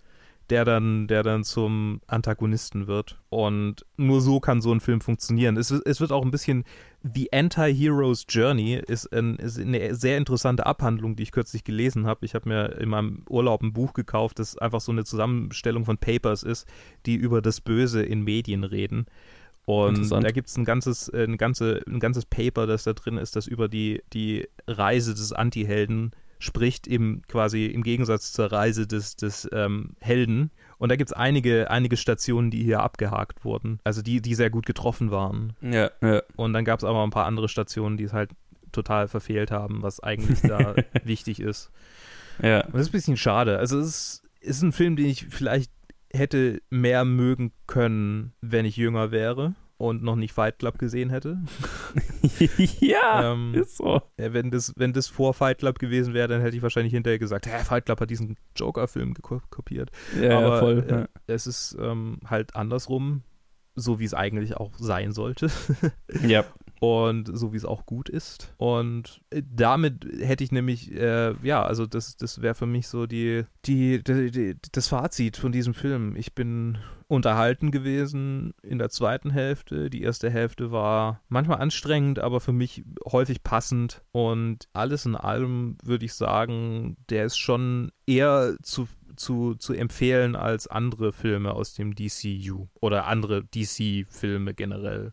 der dann, der dann zum Antagonisten wird. Und nur so kann so ein Film funktionieren. Es, es wird auch ein bisschen The Anti-Hero's Journey ist, ein, ist eine sehr interessante Abhandlung, die ich kürzlich gelesen habe. Ich habe mir in meinem Urlaub ein Buch gekauft, das einfach so eine Zusammenstellung von Papers ist, die über das Böse in Medien reden. Und da gibt es ein ganzes, ein, ganze, ein ganzes Paper, das da drin ist, das über die, die Reise des Anti-Helden spricht, eben quasi im Gegensatz zur Reise des, des ähm, Helden. Und da gibt es einige, einige Stationen, die hier abgehakt wurden. Also die, die sehr gut getroffen waren. Ja, ja. Und dann gab es aber ein paar andere Stationen, die es halt total verfehlt haben, was eigentlich da wichtig ist. Ja. Und das ist ein bisschen schade. Also es ist, ist ein Film, den ich vielleicht hätte mehr mögen können, wenn ich jünger wäre und noch nicht Fight Club gesehen hätte. ja, Ähm, ist so. Ja, wenn, das, wenn das vor Fight Club gewesen wäre, dann hätte ich wahrscheinlich hinterher gesagt, hä, Fight Club hat diesen Joker-Film kopiert. Ja, Aber voll. äh, ja. es ist ähm, halt andersrum, so wie es eigentlich auch sein sollte. ja. und so wie es auch gut ist. Und äh, damit hätte ich nämlich, äh, ja, also das, das wäre für mich so die, die, die, die, das Fazit von diesem Film. Ich bin unterhalten gewesen in der zweiten Hälfte. Die erste Hälfte war manchmal anstrengend, aber für mich häufig passend. Und alles in allem würde ich sagen, der ist schon eher zu zu, zu empfehlen als andere Filme aus dem DCU oder andere DC-Filme generell.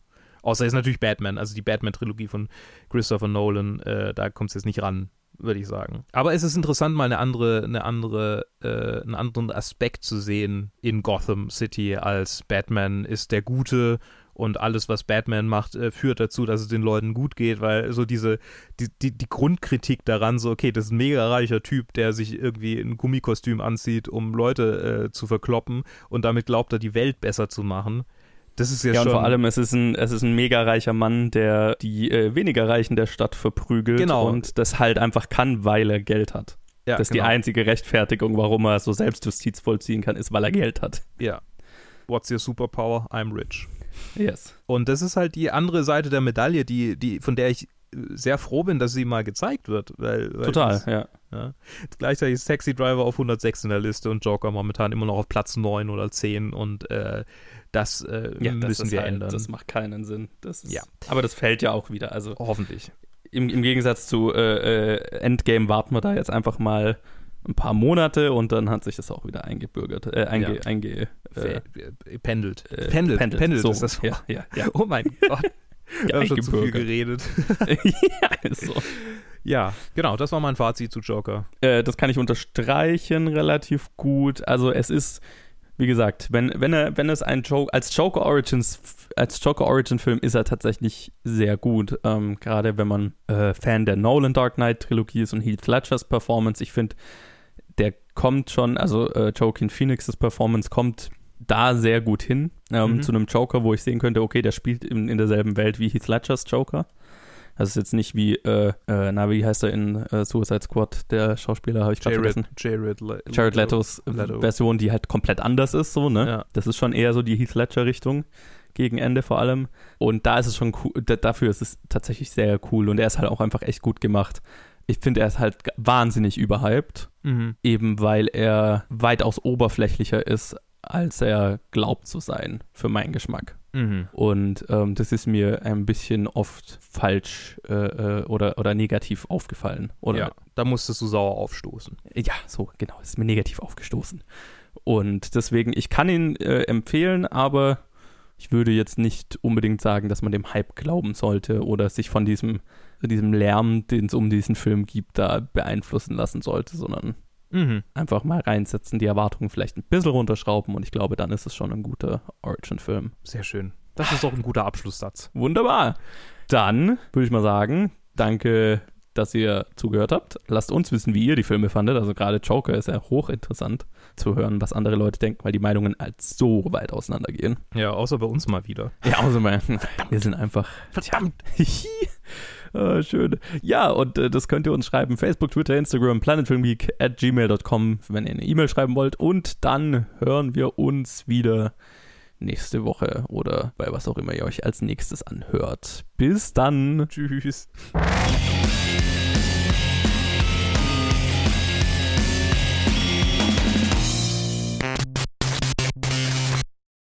Außer jetzt natürlich Batman, also die Batman-Trilogie von Christopher Nolan, äh, da kommt es jetzt nicht ran, würde ich sagen. Aber es ist interessant, mal eine andere, eine andere, äh, einen anderen Aspekt zu sehen in Gotham City als Batman ist der Gute und alles, was Batman macht, äh, führt dazu, dass es den Leuten gut geht, weil so diese, die, die, die Grundkritik daran, so, okay, das ist ein mega reicher Typ, der sich irgendwie ein Gummikostüm anzieht, um Leute äh, zu verkloppen und damit glaubt er, die Welt besser zu machen. Das ist ja, Ja, schon. und vor allem, es ist ein, es ist ein mega reicher Mann, der die äh, weniger Reichen der Stadt verprügelt Genau. und das halt einfach kann, weil er Geld hat. ja, das ist genau. die einzige Rechtfertigung, warum er so Selbstjustiz vollziehen kann, ist, weil er Geld hat. Ja. What's your superpower? I'm rich. Yes. Und das ist halt die andere Seite der Medaille, die, die, von der ich äh, sehr froh bin, dass sie mal gezeigt wird. Weil, weil Total, das- ja. Ja. Gleichzeitig ist Taxi Driver auf 106 in der Liste und Joker momentan immer noch auf Platz 9 oder 10 und äh, das, äh, ja das müssen ist wir halt, ändern. Das macht keinen Sinn. Das ist, Ja. Aber das fällt ja auch wieder. Also Hoffentlich. im, im Gegensatz zu äh, äh, Endgame warten wir da jetzt einfach mal ein paar Monate und dann hat sich das auch wieder eingebürgert, äh, einge, Ja. einge, äh, pendelt. äh, pendelt. pendelt. Pendelt So, ist das ja, ja, ja. Oh mein Gott. Wir haben schon zu viel geredet. ja, so. Ja, genau, das war mein Fazit zu Joker. Äh, das kann ich unterstreichen relativ gut. Also es ist, wie gesagt, wenn, wenn er, wenn es ein Joke, als Joker Origins, als Joker Origin Film ist er tatsächlich sehr gut. Ähm, Gerade wenn man äh, Fan der Nolan Dark Knight Trilogie ist und Heath Ledgers Performance. Ich finde, der kommt schon, also äh, Joaquin Phoenixes Performance kommt da sehr gut hin ähm, Mhm. zu einem Joker, wo ich sehen könnte, okay, der spielt in, in derselben Welt wie Heath Ledgers Joker. Das ist jetzt nicht wie, äh, äh, na, wie heißt er in äh, Suicide Squad, der Schauspieler, habe ich gerade vergessen. Jared, Le Jared Letos Leto. Version, die halt komplett anders ist, so, ne? Ja. Das ist schon eher so die Heath Ledger-Richtung, gegen Ende vor allem. Und da ist es schon cool, da, dafür ist es tatsächlich sehr cool und er ist halt auch einfach echt gut gemacht. Ich finde, er ist halt wahnsinnig überhyped, Mhm. eben weil er weitaus oberflächlicher ist, als er glaubt zu sein, für meinen Geschmack. Mhm. Und ähm, das ist mir ein bisschen oft falsch äh, äh, oder, oder negativ aufgefallen. Oder ja, da musstest du sauer aufstoßen. ja, so, genau, es ist mir negativ aufgestoßen. Und deswegen, ich kann ihn äh, empfehlen, aber ich würde jetzt nicht unbedingt sagen, dass man dem Hype glauben sollte oder sich von diesem, diesem Lärm, den es um diesen Film gibt, da beeinflussen lassen sollte, sondern Mhm. einfach mal reinsetzen, die Erwartungen vielleicht ein bisschen runterschrauben und ich glaube, dann ist es schon ein guter Origin-Film. Sehr schön. Das ist doch ein guter Abschlusssatz. Wunderbar. Dann würde ich mal sagen, danke, dass ihr zugehört habt. Lasst uns wissen, wie ihr die Filme fandet. Also gerade Joker ist ja hochinteressant zu hören, was andere Leute denken, weil die Meinungen halt so weit auseinandergehen. Ja, außer bei uns mal wieder. Ja, außer mal, wir sind einfach. Verdammt. Ah, schön. Ja, und äh, das könnt ihr uns schreiben. Facebook, Twitter, Instagram, planetfilmgeek at gmail.com, wenn ihr eine E-Mail schreiben wollt. Und dann hören wir uns wieder nächste Woche oder bei was auch immer ihr euch als nächstes anhört. Bis dann. Tschüss. Tschüss.